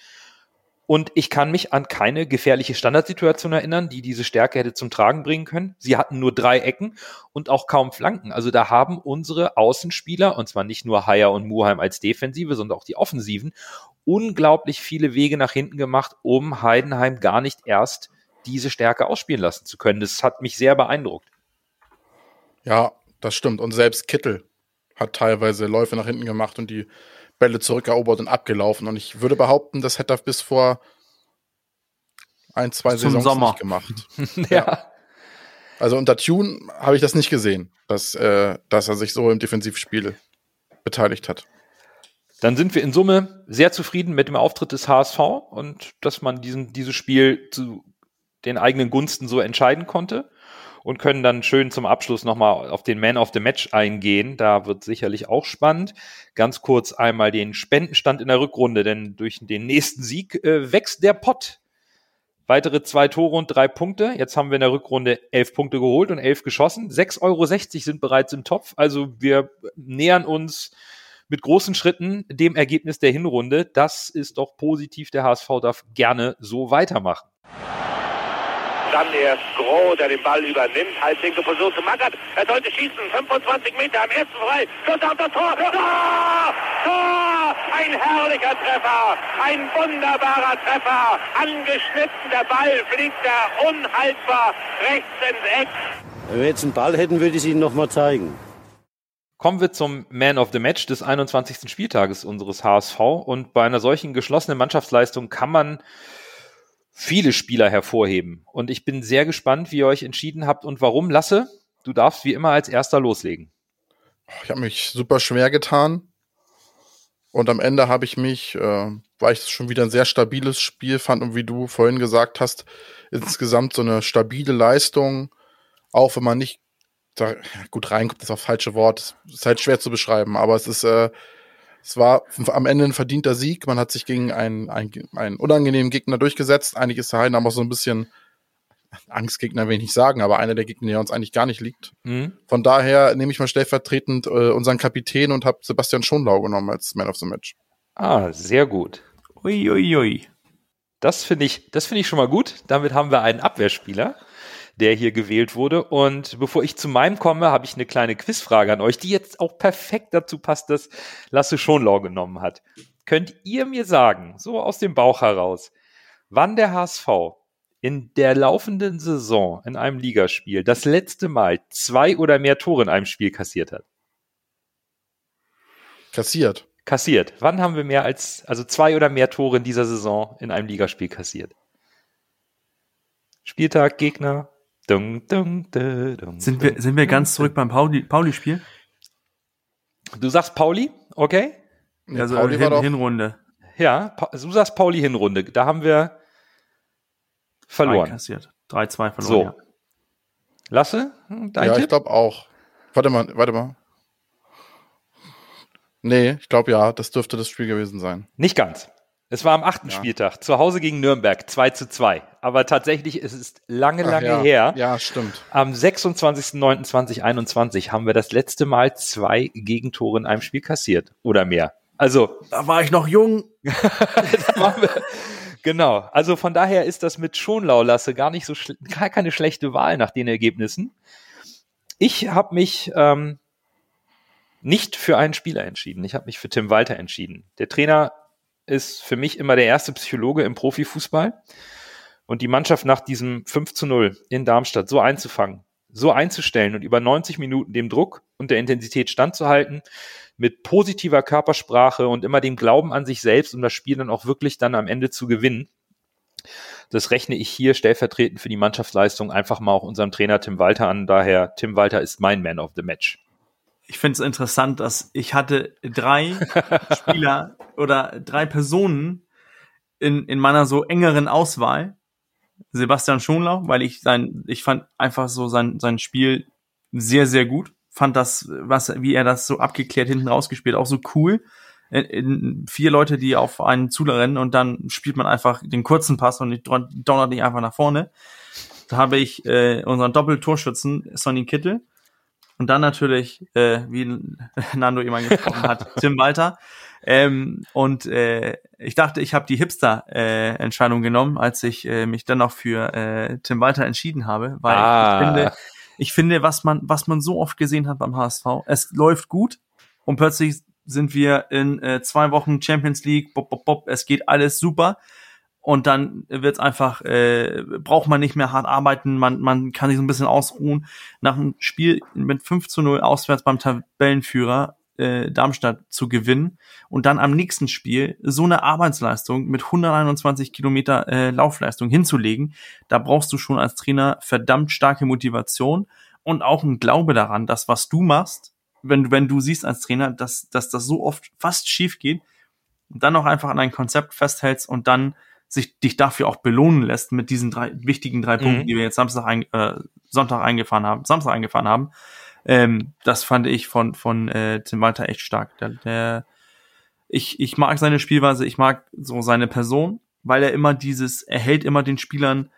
[SPEAKER 1] Und ich kann mich an keine gefährliche Standardsituation erinnern, die diese Stärke hätte zum Tragen bringen können. Sie hatten nur drei Ecken und auch kaum Flanken. Also da haben unsere Außenspieler, und zwar nicht nur Haier und Muheim als Defensive, sondern auch die Offensiven, unglaublich viele Wege nach hinten gemacht, um Heidenheim gar nicht erst diese Stärke ausspielen lassen zu können. Das hat mich sehr beeindruckt.
[SPEAKER 3] Ja, das stimmt. Und selbst Kittel hat teilweise Läufe nach hinten gemacht und die Bälle zurückerobert und abgelaufen. Und ich würde behaupten, das hätte er bis vor ein, zwei
[SPEAKER 2] Zum
[SPEAKER 3] Saisons
[SPEAKER 2] Sommer.
[SPEAKER 3] nicht gemacht.
[SPEAKER 1] ja.
[SPEAKER 3] Also unter Tune habe ich das nicht gesehen, dass, äh, dass er sich so im Defensivspiel beteiligt hat.
[SPEAKER 1] Dann sind wir in Summe sehr zufrieden mit dem Auftritt des HSV und dass man diesen, dieses Spiel zu den eigenen Gunsten so entscheiden konnte und können dann schön zum Abschluss nochmal auf den Man of the Match eingehen. Da wird sicherlich auch spannend. Ganz kurz einmal den Spendenstand in der Rückrunde, denn durch den nächsten Sieg äh, wächst der Pott. Weitere zwei Tore und drei Punkte. Jetzt haben wir in der Rückrunde elf Punkte geholt und elf geschossen. 6,60 Euro sind bereits im Topf. Also wir nähern uns mit großen Schritten dem Ergebnis der Hinrunde. Das ist doch positiv. Der HSV darf gerne so weitermachen.
[SPEAKER 5] Dann erst Groh, der den Ball übernimmt. Halblinke Position zu Mackert. Er sollte schießen. 25 Meter am ersten frei. Schuss auf das Tor. Tor! Tor! Ein herrlicher Treffer. Ein wunderbarer Treffer. Angeschnitten. Der Ball fliegt da unhaltbar rechts ins Eck.
[SPEAKER 6] Wenn wir jetzt einen Ball hätten, würde ich es Ihnen nochmal zeigen.
[SPEAKER 1] Kommen wir zum Man of the Match des 21. Spieltages unseres HSV. Und bei einer solchen geschlossenen Mannschaftsleistung kann man viele Spieler hervorheben. Und ich bin sehr gespannt, wie ihr euch entschieden habt und warum. Lasse, du darfst wie immer als erster loslegen.
[SPEAKER 3] Ich habe mich super schwer getan. Und am Ende habe ich mich, äh, weil ich es schon wieder ein sehr stabiles Spiel fand und wie du vorhin gesagt hast, insgesamt so eine stabile Leistung, auch wenn man nicht da, gut reinkommt, ist das falsche Wort, ist halt schwer zu beschreiben, aber es ist, äh, es war am Ende ein verdienter Sieg. Man hat sich gegen einen, einen, einen unangenehmen Gegner durchgesetzt. Eigentlich ist der Heidenheim auch so ein bisschen Angstgegner, will ich nicht sagen, aber einer der Gegner, der uns eigentlich gar nicht liegt.
[SPEAKER 1] Mhm.
[SPEAKER 3] Von daher nehme ich mal stellvertretend äh, unseren Kapitän und habe Sebastian Schonlau genommen als Man of the Match.
[SPEAKER 1] Ah, sehr gut.
[SPEAKER 2] Ui, ui, ui.
[SPEAKER 1] Das finde ich, das finde ich schon mal gut. Damit haben wir einen Abwehrspieler, der hier gewählt wurde. Und bevor ich zu meinem komme, habe ich eine kleine Quizfrage an euch, die jetzt auch perfekt dazu passt, dass Lasse Schonlau genommen hat. Könnt ihr mir sagen, so aus dem Bauch heraus, wann der HSV in der laufenden Saison in einem Ligaspiel das letzte Mal zwei oder mehr Tore in einem Spiel kassiert hat?
[SPEAKER 3] Kassiert.
[SPEAKER 1] Kassiert. Wann haben wir mehr als, also zwei oder mehr Tore in dieser Saison in einem Ligaspiel kassiert? Spieltag, Gegner. Dung, dung, dung,
[SPEAKER 2] Sind wir, sind wir ganz zurück beim Pauli- Pauli-Spiel?
[SPEAKER 1] Du sagst Pauli, okay?
[SPEAKER 3] Nee,
[SPEAKER 2] also
[SPEAKER 3] Pauli
[SPEAKER 2] Hin
[SPEAKER 3] war doch,
[SPEAKER 2] Hinrunde.
[SPEAKER 1] Ja, du sagst Pauli Hinrunde. Da haben wir verloren.
[SPEAKER 2] kassiert. 3-2 verloren.
[SPEAKER 1] So.
[SPEAKER 2] Ja.
[SPEAKER 1] Lasse, dein
[SPEAKER 3] ja, ich
[SPEAKER 1] Tipp?
[SPEAKER 3] glaube auch. Warte mal, warte mal. Nee, ich glaube ja, das dürfte das Spiel gewesen sein.
[SPEAKER 1] Nicht ganz. Es war am achten
[SPEAKER 3] Ja.
[SPEAKER 1] Spieltag, zu Hause gegen Nürnberg, 2 zu 2. Aber tatsächlich ist es lange,
[SPEAKER 3] Ach
[SPEAKER 1] lange
[SPEAKER 3] ja.
[SPEAKER 1] her.
[SPEAKER 3] Ja, stimmt.
[SPEAKER 1] Am 26.09.2021 haben wir das letzte Mal zwei Gegentore in einem Spiel kassiert oder mehr. Also,
[SPEAKER 2] Da war ich noch jung.
[SPEAKER 1] genau. Also von daher ist das mit Schonlau-Lasse gar nicht so schl- gar keine schlechte Wahl nach den Ergebnissen. Ich habe mich ähm, nicht für einen Spieler entschieden. Ich habe mich für Tim Walter entschieden. Der Trainer ist für mich immer der erste Psychologe im Profifußball. Und die Mannschaft nach diesem 5 zu 0 in Darmstadt so einzufangen, so einzustellen und über 90 Minuten dem Druck und der Intensität standzuhalten, mit positiver Körpersprache und immer dem Glauben an sich selbst, um das Spiel dann auch wirklich dann am Ende zu gewinnen. Das rechne ich hier stellvertretend für die Mannschaftsleistung einfach mal auch unserem Trainer Tim Walter an. Daher, Tim Walter ist mein Man of the Match.
[SPEAKER 2] Ich finde es interessant, dass ich hatte drei Spieler oder drei Personen in, in meiner so engeren Auswahl. Sebastian Schonlau, weil ich sein, ich fand einfach so sein, sein Spiel sehr, sehr gut. Fand das, was, wie er das so abgeklärt hinten rausgespielt, auch so cool. In, in vier Leute, die auf einen zurennen und dann spielt man einfach den kurzen Pass und donnert nicht einfach nach vorne. Da habe ich äh, unseren Doppeltorschützen Sonny Kittel und dann natürlich, äh, wie Nando eben angesprochen hat, Tim Walter. Ähm, und äh, ich dachte, ich habe die Hipster-Entscheidung genommen, als ich äh, mich dann auch für äh, Tim Walter entschieden habe, weil
[SPEAKER 1] Ah.
[SPEAKER 2] ich finde, ich finde, was man, was man so oft gesehen hat beim HSV, es läuft gut und plötzlich sind wir in äh, zwei Wochen Champions League, bop, bop, bop, es geht alles super und dann wird's einfach, äh, braucht man nicht mehr hart arbeiten, man, man kann sich so ein bisschen ausruhen. Nach einem Spiel mit 5 zu 0 auswärts beim Tabellenführer äh, Darmstadt zu gewinnen und dann am nächsten Spiel so eine Arbeitsleistung mit 121 Kilometer äh, Laufleistung hinzulegen, da brauchst du schon als Trainer verdammt starke Motivation und auch ein Glaube daran, dass was du machst, wenn, wenn du siehst als Trainer, dass, dass das so oft fast schief geht, dann auch einfach an ein Konzept festhältst und dann sich dich dafür auch belohnen lässt mit diesen drei wichtigen drei Punkten,
[SPEAKER 1] Mhm.
[SPEAKER 2] die wir jetzt Samstag ein, äh, Sonntag eingefahren haben, Samstag eingefahren haben. Ähm, das fand ich von von äh, Tim Walter echt stark. Der, der ich ich mag seine Spielweise, ich mag so seine Person, weil er immer dieses er hält immer den Spielern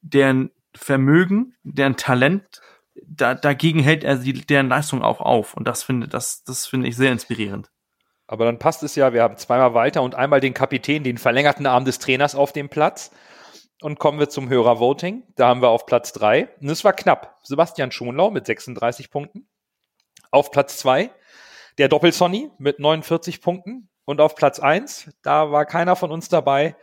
[SPEAKER 2] deren Vermögen, deren Talent da, dagegen hält er die, deren Leistung auch auf und das finde das das finde ich sehr inspirierend.
[SPEAKER 1] Aber dann passt es ja, wir haben zweimal Walter und einmal den Kapitän, den verlängerten Arm des Trainers auf dem Platz. Und kommen wir zum Hörervoting. Da haben wir auf Platz drei und es war knapp, Sebastian Schonlau mit 36 Punkten. Auf Platz zwei der Doppelsonny mit 49 Punkten. Und auf Platz eins da war keiner von uns dabei,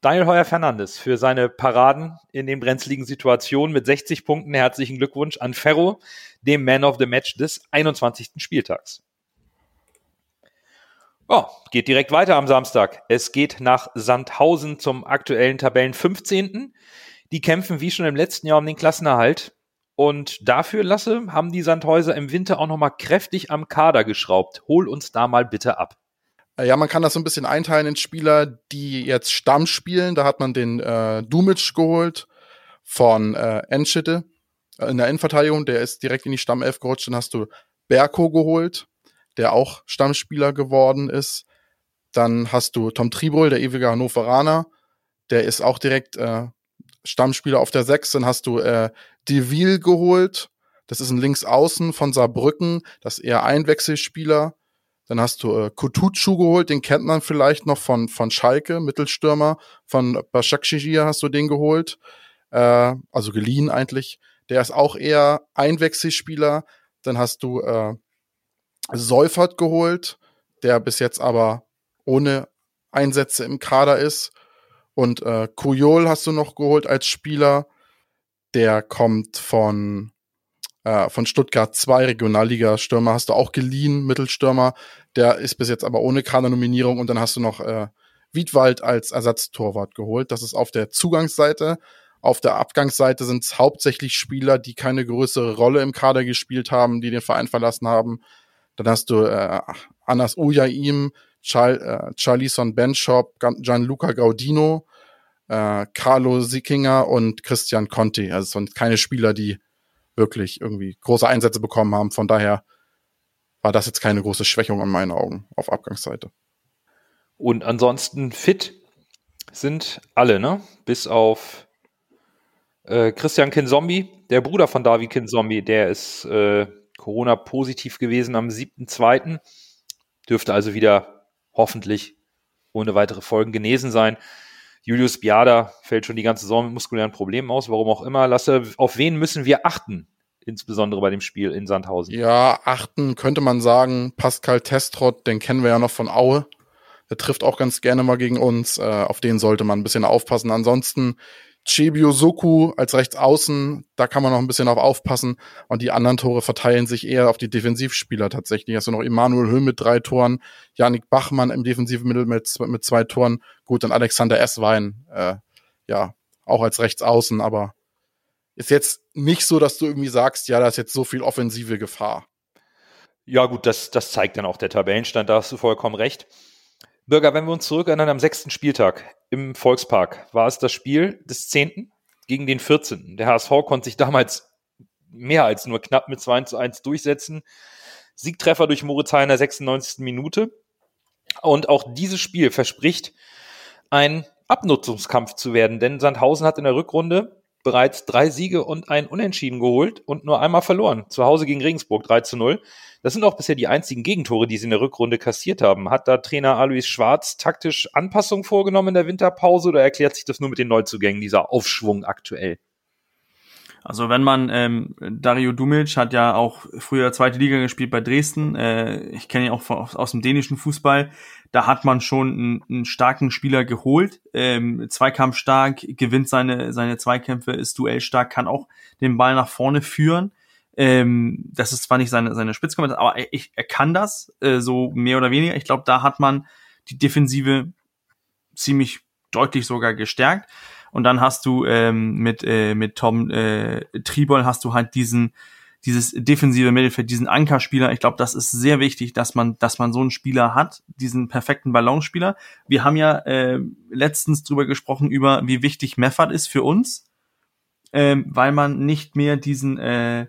[SPEAKER 1] Daniel Heuer Fernandes für seine Paraden in den brenzligen Situationen mit 60 Punkten. Herzlichen Glückwunsch an Ferro, dem Man of the Match des 21. Spieltags. Oh, geht direkt weiter am Samstag. Es geht nach Sandhausen zum aktuellen Tabellen 15. Die kämpfen wie schon im letzten Jahr um den Klassenerhalt. Und dafür, Lasse, haben die Sandhäuser im Winter auch nochmal kräftig am Kader geschraubt. Hol uns da mal bitte ab.
[SPEAKER 3] Äh, Ja, man kann das so ein bisschen einteilen in Spieler, die jetzt Stamm spielen. Da hat man den äh, Dumic geholt von äh, Enschede äh, in der Innenverteidigung. Der ist direkt in die Stammelf gerutscht. Dann hast du Berko geholt, der auch Stammspieler geworden ist. Dann hast du Tom Tribol, der ewige Hannoveraner. Der ist auch direkt äh, Stammspieler auf der Sechs. Dann hast du äh, Deville geholt. Das ist ein Linksaußen von Saarbrücken. Das ist eher Einwechselspieler. Dann hast du äh, Kutucu geholt, den kennt man vielleicht noch von, von Schalke, Mittelstürmer. Von Başakşehir hast du den geholt. Äh, also geliehen eigentlich. Der ist auch eher Einwechselspieler. Dann hast du äh, Seufert geholt, der bis jetzt aber ohne Einsätze im Kader ist. Und äh, Kujol hast du noch geholt als Spieler. Der kommt von, äh, von Stuttgart 2, Regionalliga-Stürmer hast du auch geliehen, Mittelstürmer. Der ist bis jetzt aber ohne Kadernominierung. Und dann hast du noch äh, Wiedwald als Ersatztorwart geholt. Das ist auf der Zugangsseite. Auf der Abgangsseite sind es hauptsächlich Spieler, die keine größere Rolle im Kader gespielt haben, die den Verein verlassen haben. Dann hast du äh, Anas Ujaim, Char äh, Charlison Benchop, Gianluca Gaudino, äh, Carlo Sickinger und Christian Conti. Also es sind keine Spieler, die wirklich irgendwie große Einsätze bekommen haben. Von daher war das jetzt keine große Schwächung in meinen Augen auf Abgangsseite.
[SPEAKER 1] Und ansonsten fit sind alle, ne? Bis auf äh, Christian Kinzombie, der Bruder von Davi Kinzombie, der ist äh, Corona-positiv gewesen am 7.2. Dürfte also wieder hoffentlich ohne weitere Folgen genesen sein. Julius Biada fällt schon die ganze Saison mit muskulären Problemen aus, warum auch immer. Lasse, auf wen müssen wir achten? Insbesondere bei dem Spiel in Sandhausen.
[SPEAKER 3] Ja, achten könnte man sagen. Pascal Testrott, den kennen wir ja noch von Aue. Der trifft auch ganz gerne mal gegen uns. Äh, auf den sollte man ein bisschen aufpassen. Ansonsten Chebio Soku als Rechtsaußen, da kann man noch ein bisschen auf aufpassen. Und die anderen Tore verteilen sich eher auf die Defensivspieler tatsächlich. Du noch Emanuel Höhl mit drei Toren, Janik Bachmann im defensiven Mittel mit, mit zwei Toren. Gut, dann Alexander Esswein, äh, ja, auch als Rechtsaußen, aber ist jetzt nicht so, dass du irgendwie sagst, ja, da ist jetzt so viel offensive Gefahr.
[SPEAKER 1] Ja, gut, das, das zeigt dann auch der Tabellenstand, da hast du vollkommen recht. Bürger, wenn wir uns zurückerinnern, am sechsten Spieltag im Volkspark war es das Spiel des zehnten gegen den 14. Der HSV konnte sich damals mehr als nur knapp mit 2 zu 1 durchsetzen. Siegtreffer durch Moritz Heiner in der 96. Minute. Und auch dieses Spiel verspricht, ein Abnutzungskampf zu werden, denn Sandhausen hat in der Rückrunde bereits drei Siege und ein Unentschieden geholt und nur einmal verloren. Zu Hause gegen Regensburg 3 zu 0. Das sind auch bisher die einzigen Gegentore, die sie in der Rückrunde kassiert haben. Hat da Trainer Alois Schwarz taktisch Anpassungen vorgenommen in der Winterpause oder erklärt sich das nur mit den Neuzugängen, dieser Aufschwung aktuell?
[SPEAKER 2] Also wenn man, ähm, Dario Dumic hat ja auch früher zweite Liga gespielt bei Dresden, äh, ich kenne ihn auch aus dem dänischen Fußball, da hat man schon einen, einen starken Spieler geholt, ähm, Zweikampf stark, gewinnt seine, seine Zweikämpfe, ist duellstark, kann auch den Ball nach vorne führen. Ähm, das ist zwar nicht seine, seine Spitzkompetenz, aber er, er kann das, äh, so mehr oder weniger. Ich glaube, da hat man die Defensive ziemlich deutlich sogar gestärkt. Und dann hast du ähm, mit, äh, mit Tom äh, Tribol hast du halt diesen dieses defensive Mittelfeld, diesen Ankerspieler. Ich glaube, das ist sehr wichtig, dass man, dass man so einen Spieler hat, diesen perfekten Ballonspieler. Wir haben ja äh, letztens drüber gesprochen über, wie wichtig Meffert ist für uns, ähm, weil man nicht mehr diesen äh,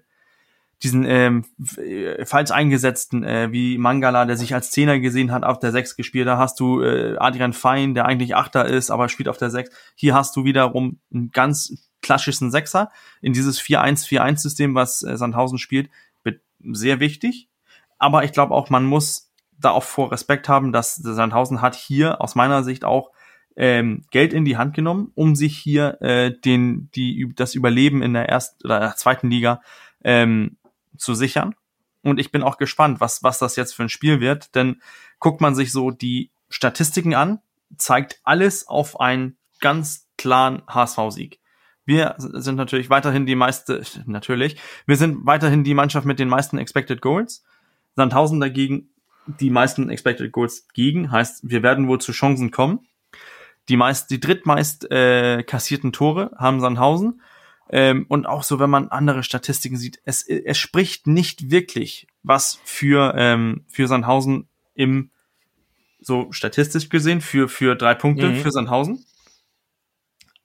[SPEAKER 2] diesen ähm, äh, falsch eingesetzten äh, wie Mangala, der sich als Zehner gesehen hat, auf der Sechs gespielt. Da hast du äh, Adrian Fein, der eigentlich Achter ist, aber spielt auf der Sechs. Hier hast du wiederum einen ganz klassischen Sechser in dieses 4-1-4-1-System, was äh, Sandhausen spielt, wird sehr wichtig. Aber ich glaube auch, man muss da auch vor Respekt haben, dass Sandhausen hat hier aus meiner Sicht auch ähm, Geld in die Hand genommen, um sich hier äh, den, die, das Überleben in der ersten oder der zweiten Liga ähm, zu sichern. Und ich bin auch gespannt, was, was das jetzt für ein Spiel wird. Denn guckt man sich so die Statistiken an, zeigt alles auf einen ganz klaren HSV-Sieg. Wir sind natürlich weiterhin die meiste, natürlich, wir sind weiterhin die Mannschaft mit den meisten Expected Goals. Sandhausen dagegen die meisten Expected Goals gegen, heißt, wir werden wohl zu Chancen kommen. Die meist, die drittmeist äh, kassierten Tore haben Sandhausen. Ähm, und auch so, wenn man andere Statistiken sieht, es, es spricht nicht wirklich was für, ähm, für Sandhausen im, so statistisch gesehen, für, für drei Punkte mhm. für Sandhausen.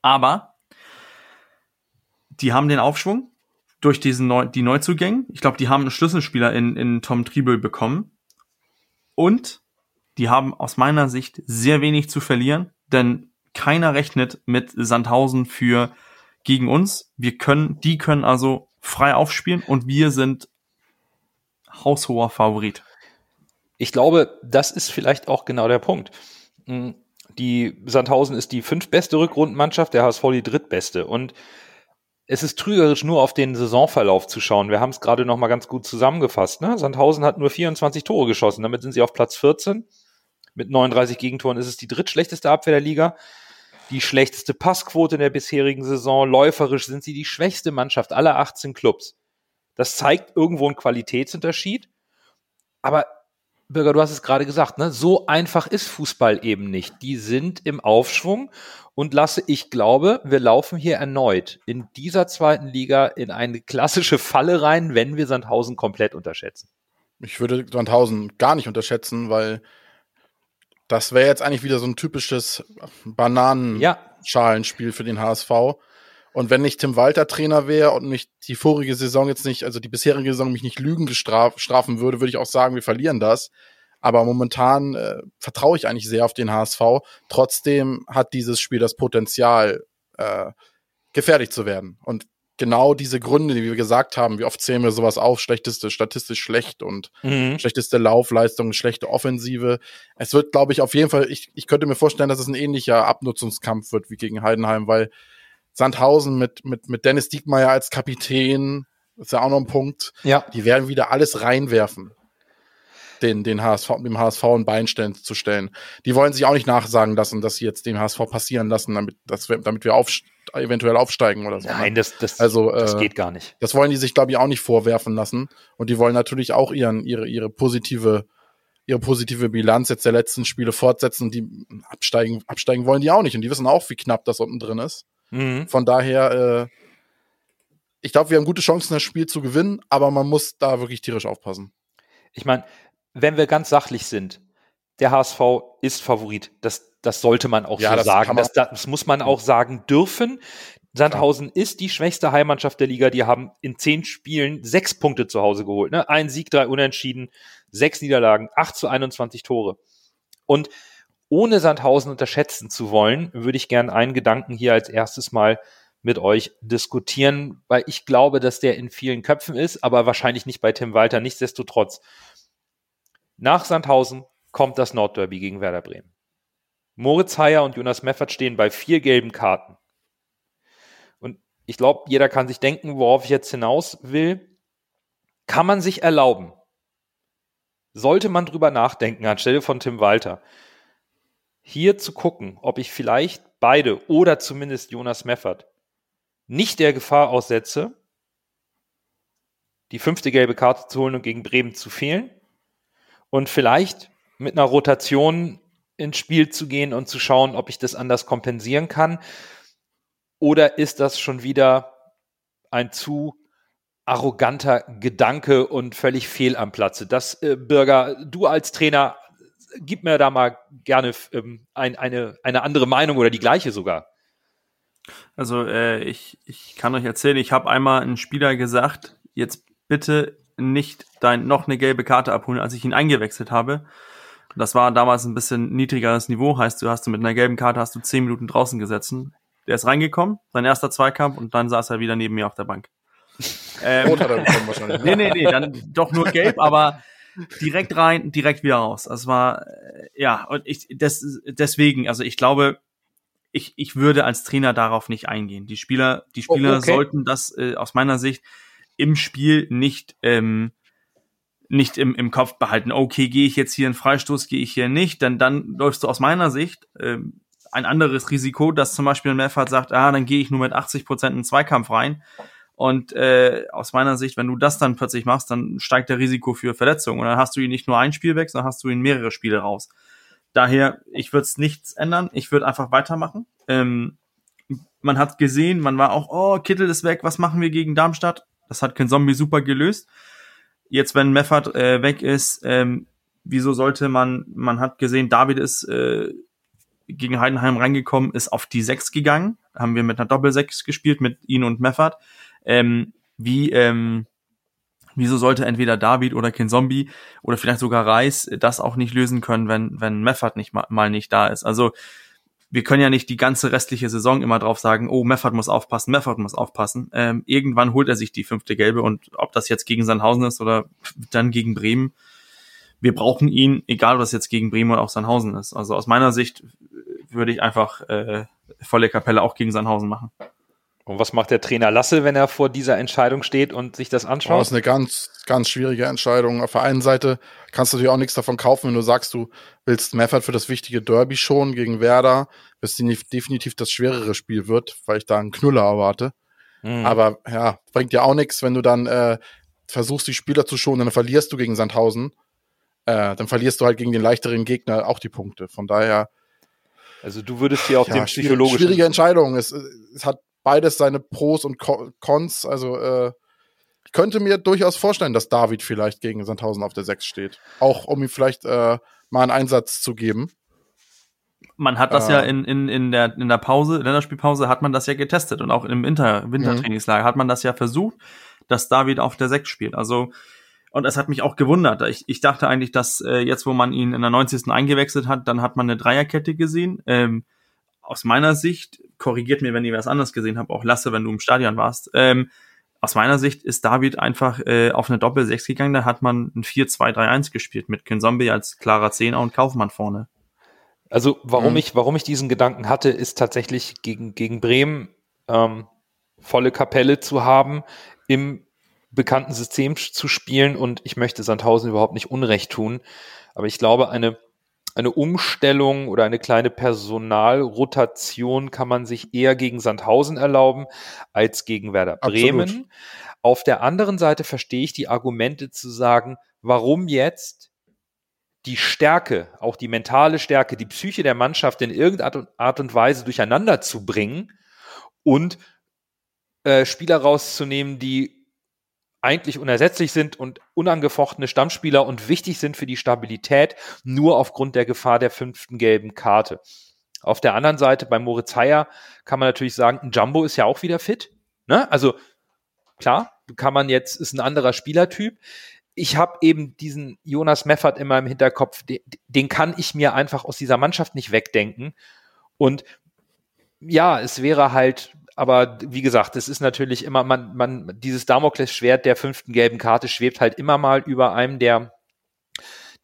[SPEAKER 2] Aber die haben den Aufschwung durch diesen Neu die Neuzugänge. Ich glaube, die haben einen Schlüsselspieler in, in Tom Triebel bekommen. Und die haben aus meiner Sicht sehr wenig zu verlieren, denn keiner rechnet mit Sandhausen für gegen uns. Wir können, die können also frei aufspielen und wir sind haushoher Favorit.
[SPEAKER 1] Ich glaube, das ist vielleicht auch genau der Punkt. Hm, die Sandhausen ist die fünftbeste Rückrundenmannschaft, der HSV die drittbeste. Und es ist trügerisch, nur auf den Saisonverlauf zu schauen. Wir haben es gerade noch mal ganz gut zusammengefasst. Ne? Sandhausen hat nur 24 Tore geschossen. Damit sind sie auf Platz 14. Mit 39 Gegentoren ist es die drittschlechteste Abwehr der Liga. Die schlechteste Passquote in der bisherigen Saison. Läuferisch sind sie die schwächste Mannschaft aller 18 Clubs. Das zeigt irgendwo einen Qualitätsunterschied. Aber Bürger, du hast es gerade gesagt, ne? so einfach ist Fußball eben nicht. Die sind im Aufschwung und lasse, ich glaube, wir laufen hier erneut in dieser zweiten Liga in eine klassische Falle rein, wenn wir Sandhausen komplett unterschätzen.
[SPEAKER 3] Ich würde Sandhausen gar nicht unterschätzen, weil das wäre jetzt eigentlich wieder so ein typisches Bananenschalenspiel ja. für den HSV. Und wenn nicht Tim Walter Trainer wäre und nicht die vorige Saison jetzt nicht, also die bisherige Saison mich nicht Lügen gestrafen würde, würde ich auch sagen, wir verlieren das. Aber momentan äh, vertraue ich eigentlich sehr auf den HSV. Trotzdem hat dieses Spiel das Potenzial, äh, gefährlich zu werden. Und genau diese Gründe, die wir gesagt haben, wie oft zählen wir sowas auf, schlechteste, statistisch schlecht und mhm. schlechteste Laufleistung, schlechte Offensive. Es wird, glaube ich, auf jeden Fall, ich, ich könnte mir vorstellen, dass es ein ähnlicher Abnutzungskampf wird wie gegen Heidenheim, weil Sandhausen mit, mit, mit Dennis Diekmeyer als Kapitän, ist ja auch noch ein Punkt. Ja. Die werden wieder alles reinwerfen, den, den HSV, dem HSV ein Bein stellen, zu stellen. Die wollen sich auch nicht nachsagen lassen, dass sie jetzt den HSV passieren lassen, damit, dass wir, damit wir auf, eventuell aufsteigen oder so.
[SPEAKER 1] Ne? Nein, das, das, also, das äh, geht gar nicht.
[SPEAKER 3] Das wollen die sich, glaube ich, auch nicht vorwerfen lassen. Und die wollen natürlich auch ihren, ihre, ihre positive, ihre positive Bilanz jetzt der letzten Spiele fortsetzen. Die absteigen, absteigen wollen die auch nicht. Und die wissen auch, wie knapp das unten drin ist. Mhm. Von daher, äh, ich glaube, wir haben gute Chancen, das Spiel zu gewinnen, aber man muss da wirklich tierisch aufpassen.
[SPEAKER 1] Ich meine, wenn wir ganz sachlich sind, der HSV ist Favorit. Das, das sollte man auch ja, so das sagen. Das, das, muss man auch sagen dürfen. Sandhausen ja. ist die schwächste Heimmannschaft der Liga. Die haben in zehn Spielen sechs Punkte zu Hause geholt. Ne? Ein Sieg, drei Unentschieden, sechs Niederlagen, acht zu 21 Tore. Und ohne Sandhausen unterschätzen zu wollen, würde ich gerne einen Gedanken hier als erstes mal mit euch diskutieren, weil ich glaube, dass der in vielen Köpfen ist, aber wahrscheinlich nicht bei Tim Walter. Nichtsdestotrotz. Nach Sandhausen kommt das Nordderby gegen Werder Bremen. Moritz Heyer und Jonas Meffert stehen bei vier gelben Karten. Und ich glaube, jeder kann sich denken, worauf ich jetzt hinaus will. Kann man sich erlauben? Sollte man drüber nachdenken, anstelle von Tim Walter, hier zu gucken, ob ich vielleicht beide oder zumindest Jonas Meffert nicht der Gefahr aussetze, die fünfte gelbe Karte zu holen und gegen Bremen zu fehlen und vielleicht mit einer Rotation ins Spiel zu gehen und zu schauen, ob ich das anders kompensieren kann. Oder ist das schon wieder ein zu arroganter Gedanke und völlig fehl am Platze? Das, äh, Bürger, du als Trainer, gib mir da mal gerne ähm, ein, eine, eine andere Meinung oder die gleiche sogar.
[SPEAKER 2] Also äh, ich, ich kann euch erzählen, ich habe einmal einen Spieler gesagt, jetzt bitte nicht dein noch eine gelbe Karte abholen, als ich ihn eingewechselt habe. Das war damals ein bisschen niedrigeres Niveau, heißt du hast du mit einer gelben Karte hast du zehn Minuten draußen gesessen. Der ist reingekommen, sein erster Zweikampf und dann saß er wieder neben mir auf der Bank.
[SPEAKER 3] Ähm, Rot hat er bekommen wahrscheinlich.
[SPEAKER 2] nee, nee, nee, dann doch nur gelb, aber direkt rein, direkt wieder raus. Das war äh, ja und ich das deswegen, also ich glaube, ich, ich würde als Trainer darauf nicht eingehen. Die Spieler, die Spieler
[SPEAKER 1] Oh, okay.
[SPEAKER 2] sollten das äh, aus meiner Sicht im Spiel nicht ähm, nicht im, im Kopf behalten. Okay, gehe ich jetzt hier in Freistoß, gehe ich hier nicht, dann dann läufst du aus meiner Sicht ähm, ein anderes Risiko, dass zum Beispiel ein Meffert sagt, ah, dann gehe ich nur mit 80 Prozent in den Zweikampf rein. Und äh, aus meiner Sicht, wenn du das dann plötzlich machst, dann steigt der Risiko für Verletzungen. Und dann hast du ihn nicht nur ein Spiel weg, sondern hast du ihn mehrere Spiele raus. Daher, ich würde es nichts ändern. Ich würde einfach weitermachen. Ähm, man hat gesehen, man war auch, oh, Kittel ist weg, was machen wir gegen Darmstadt? Das hat kein Zombie super gelöst. Jetzt, wenn Meffert äh, weg ist, ähm, wieso sollte man, man hat gesehen, David ist äh, gegen Heidenheim reingekommen, ist auf die 6 gegangen. Haben wir mit einer Doppel-6 gespielt, mit ihn und Meffert. Ähm, wie, ähm, wieso sollte entweder David oder Ken Zombie oder vielleicht sogar Reis das auch nicht lösen können, wenn, wenn Meffert nicht mal, mal nicht da ist? Also, wir können ja nicht die ganze restliche Saison immer drauf sagen, oh, Meffert muss aufpassen, Meffert muss aufpassen. Ähm, irgendwann holt er sich die fünfte Gelbe und ob das jetzt gegen Sandhausen ist oder dann gegen Bremen, wir brauchen ihn, egal was jetzt gegen Bremen oder auch Sandhausen ist. Also aus meiner Sicht würde ich einfach äh, volle Kapelle auch gegen Sandhausen machen.
[SPEAKER 1] Und was macht der Trainer Lasse, wenn er vor dieser Entscheidung steht und sich das
[SPEAKER 3] Oh, das
[SPEAKER 1] anschaut?
[SPEAKER 3] ist eine ganz, ganz schwierige Entscheidung. Auf der einen Seite kannst du dir auch nichts davon kaufen, wenn du sagst, du willst Meffert für das wichtige Derby schon gegen Werder, was definitiv das schwerere Spiel wird, weil ich da einen Knüller erwarte.
[SPEAKER 1] Hm.
[SPEAKER 3] Aber ja, bringt dir auch nichts, wenn du dann äh, versuchst, die Spieler zu schonen, dann verlierst du gegen Sandhausen. Äh, dann verlierst du halt gegen den leichteren Gegner auch die Punkte. Von daher,
[SPEAKER 1] Also du würdest hier auf
[SPEAKER 3] ja,
[SPEAKER 1] dem psychologischen
[SPEAKER 3] schwierige Entscheidung. Es, es hat beides seine Pros und Co- Cons. Also äh, ich könnte mir durchaus vorstellen, dass David vielleicht gegen Sandhausen auf der 6 steht. Auch um ihm vielleicht äh, mal einen Einsatz zu geben.
[SPEAKER 2] Man hat das
[SPEAKER 3] Äh.
[SPEAKER 2] ja in, in, in, der, in der Pause, Länderspielpause hat man das ja getestet und auch im Winter, Wintertrainingslager hat man das ja versucht, dass David auf der 6 spielt. Also, und es hat mich auch gewundert. Ich, ich dachte eigentlich, dass äh, jetzt, wo man ihn in der 90. eingewechselt hat, dann hat man eine Dreierkette gesehen. Ähm, aus meiner Sicht, korrigiert mir, wenn ihr was anderes gesehen habt, auch Lasse, wenn du im Stadion warst, ähm, aus meiner Sicht ist David einfach äh, auf eine Doppel-6 gegangen, da hat man ein 4-2-3-1 gespielt mit Kinzombie als klarer Zehner und Kaufmann vorne.
[SPEAKER 1] Also warum
[SPEAKER 3] Mhm.
[SPEAKER 1] ich, warum ich diesen Gedanken hatte, ist tatsächlich gegen, gegen Bremen ähm, volle Kapelle zu haben, im bekannten System zu spielen und ich möchte Sandhausen überhaupt nicht Unrecht tun. Aber ich glaube, eine, eine Umstellung oder eine kleine Personalrotation kann man sich eher gegen Sandhausen erlauben als gegen Werder
[SPEAKER 3] Absolut.
[SPEAKER 1] Bremen. Auf der anderen Seite verstehe ich die Argumente zu sagen, warum jetzt die Stärke, auch die mentale Stärke, die Psyche der Mannschaft in irgendeiner Art und- Art und Weise durcheinander zu bringen und äh, Spieler rauszunehmen, die eigentlich unersetzlich sind und unangefochtene Stammspieler und wichtig sind für die Stabilität, nur aufgrund der Gefahr der fünften gelben Karte. Auf der anderen Seite bei Moritz Heyer kann man natürlich sagen, Jumbo ist ja auch wieder fit. Ne? Also klar, kann man jetzt, ist ein anderer Spielertyp. Ich habe eben diesen Jonas Meffert immer im Hinterkopf, den, den kann ich mir einfach aus dieser Mannschaft nicht wegdenken. Und ja, es wäre halt, aber wie gesagt, es ist natürlich immer, man, man, dieses Damoklesschwert der fünften gelben Karte schwebt halt immer mal über einem der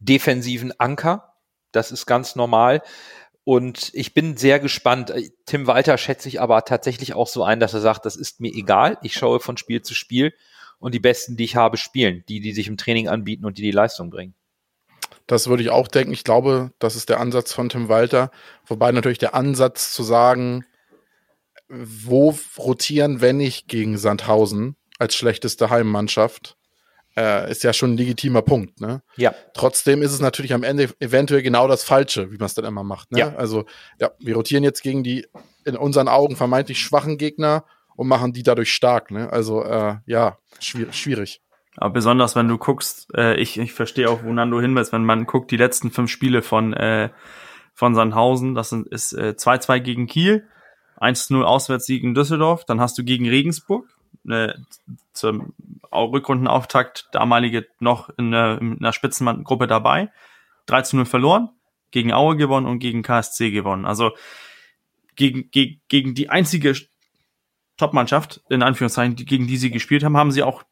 [SPEAKER 1] defensiven Anker. Das ist ganz normal. Und ich bin sehr gespannt. Tim Walter schätze ich aber tatsächlich auch so ein, dass er sagt, das ist mir egal. Ich schaue von Spiel zu Spiel und die Besten, die ich habe, spielen. Die, die sich im Training anbieten und die die Leistung bringen.
[SPEAKER 3] Das würde ich auch denken. Ich glaube, das ist der Ansatz von Tim Walter. Wobei natürlich der Ansatz zu sagen, wo rotieren, wenn nicht gegen Sandhausen als schlechteste Heimmannschaft, äh, ist ja schon ein legitimer Punkt. Ne?
[SPEAKER 1] Ja.
[SPEAKER 3] Trotzdem ist es natürlich am Ende eventuell genau das Falsche, wie man es dann immer macht. Ne?
[SPEAKER 1] Ja.
[SPEAKER 3] Also, ja, wir rotieren jetzt gegen die in unseren Augen vermeintlich schwachen Gegner und machen die dadurch stark. Ne? Also, äh, ja, schwierig. schwierig.
[SPEAKER 2] Aber besonders, wenn du guckst, äh, ich, ich verstehe auch, wo Nando hin willst, wenn man guckt, die letzten fünf Spiele von, äh, von Sandhausen, das sind, ist äh, 2-2 gegen Kiel, 1-0 Auswärtssieg in Düsseldorf, dann hast du gegen Regensburg, äh, zum Au- Rückrundenauftakt damalige noch in, in einer Spitzengruppe dabei, 3-0 verloren, gegen Aue gewonnen und gegen KSC gewonnen. Also gegen, gegen, gegen die einzige Top-Mannschaft, in Anführungszeichen, die, gegen die sie gespielt haben, haben sie auch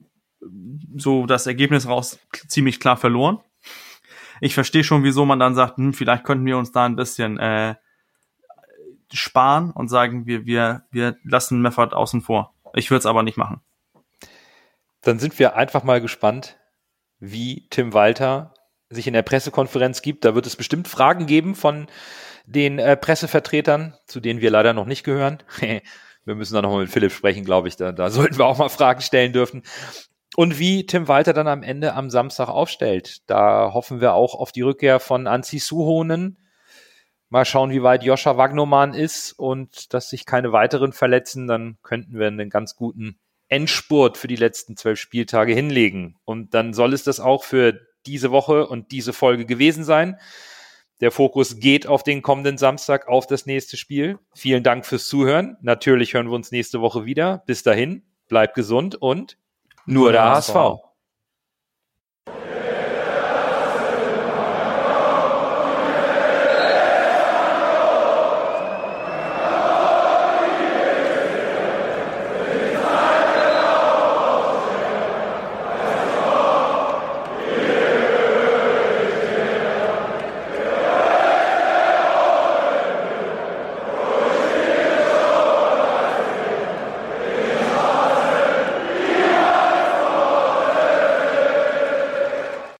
[SPEAKER 2] so das Ergebnis raus ziemlich klar verloren. Ich verstehe schon, wieso man dann sagt, hm, vielleicht könnten wir uns da ein bisschen äh, sparen und sagen, wir, wir, wir lassen Meffert außen vor. Ich würde es aber nicht machen.
[SPEAKER 1] Dann sind wir einfach mal gespannt, wie Tim Walter sich in der Pressekonferenz gibt. Da wird es bestimmt Fragen geben von den äh, Pressevertretern, zu denen wir leider noch nicht gehören. wir müssen da nochmal mit Philipp sprechen, glaube ich. Da, da sollten wir auch mal Fragen stellen dürfen. Und wie Tim Walter dann am Ende am Samstag aufstellt. Da hoffen wir auch auf die Rückkehr von Anzi Suhonen. Mal schauen, wie weit Joscha Wagnoman ist und dass sich keine weiteren verletzen. Dann könnten wir einen ganz guten Endspurt für die letzten zwölf Spieltage hinlegen. Und dann soll es das auch für diese Woche und diese Folge gewesen sein. Der Fokus geht auf den kommenden Samstag, auf das nächste Spiel. Vielen Dank fürs Zuhören. Natürlich hören wir uns nächste Woche wieder. Bis dahin, bleibt gesund und nur der HSV.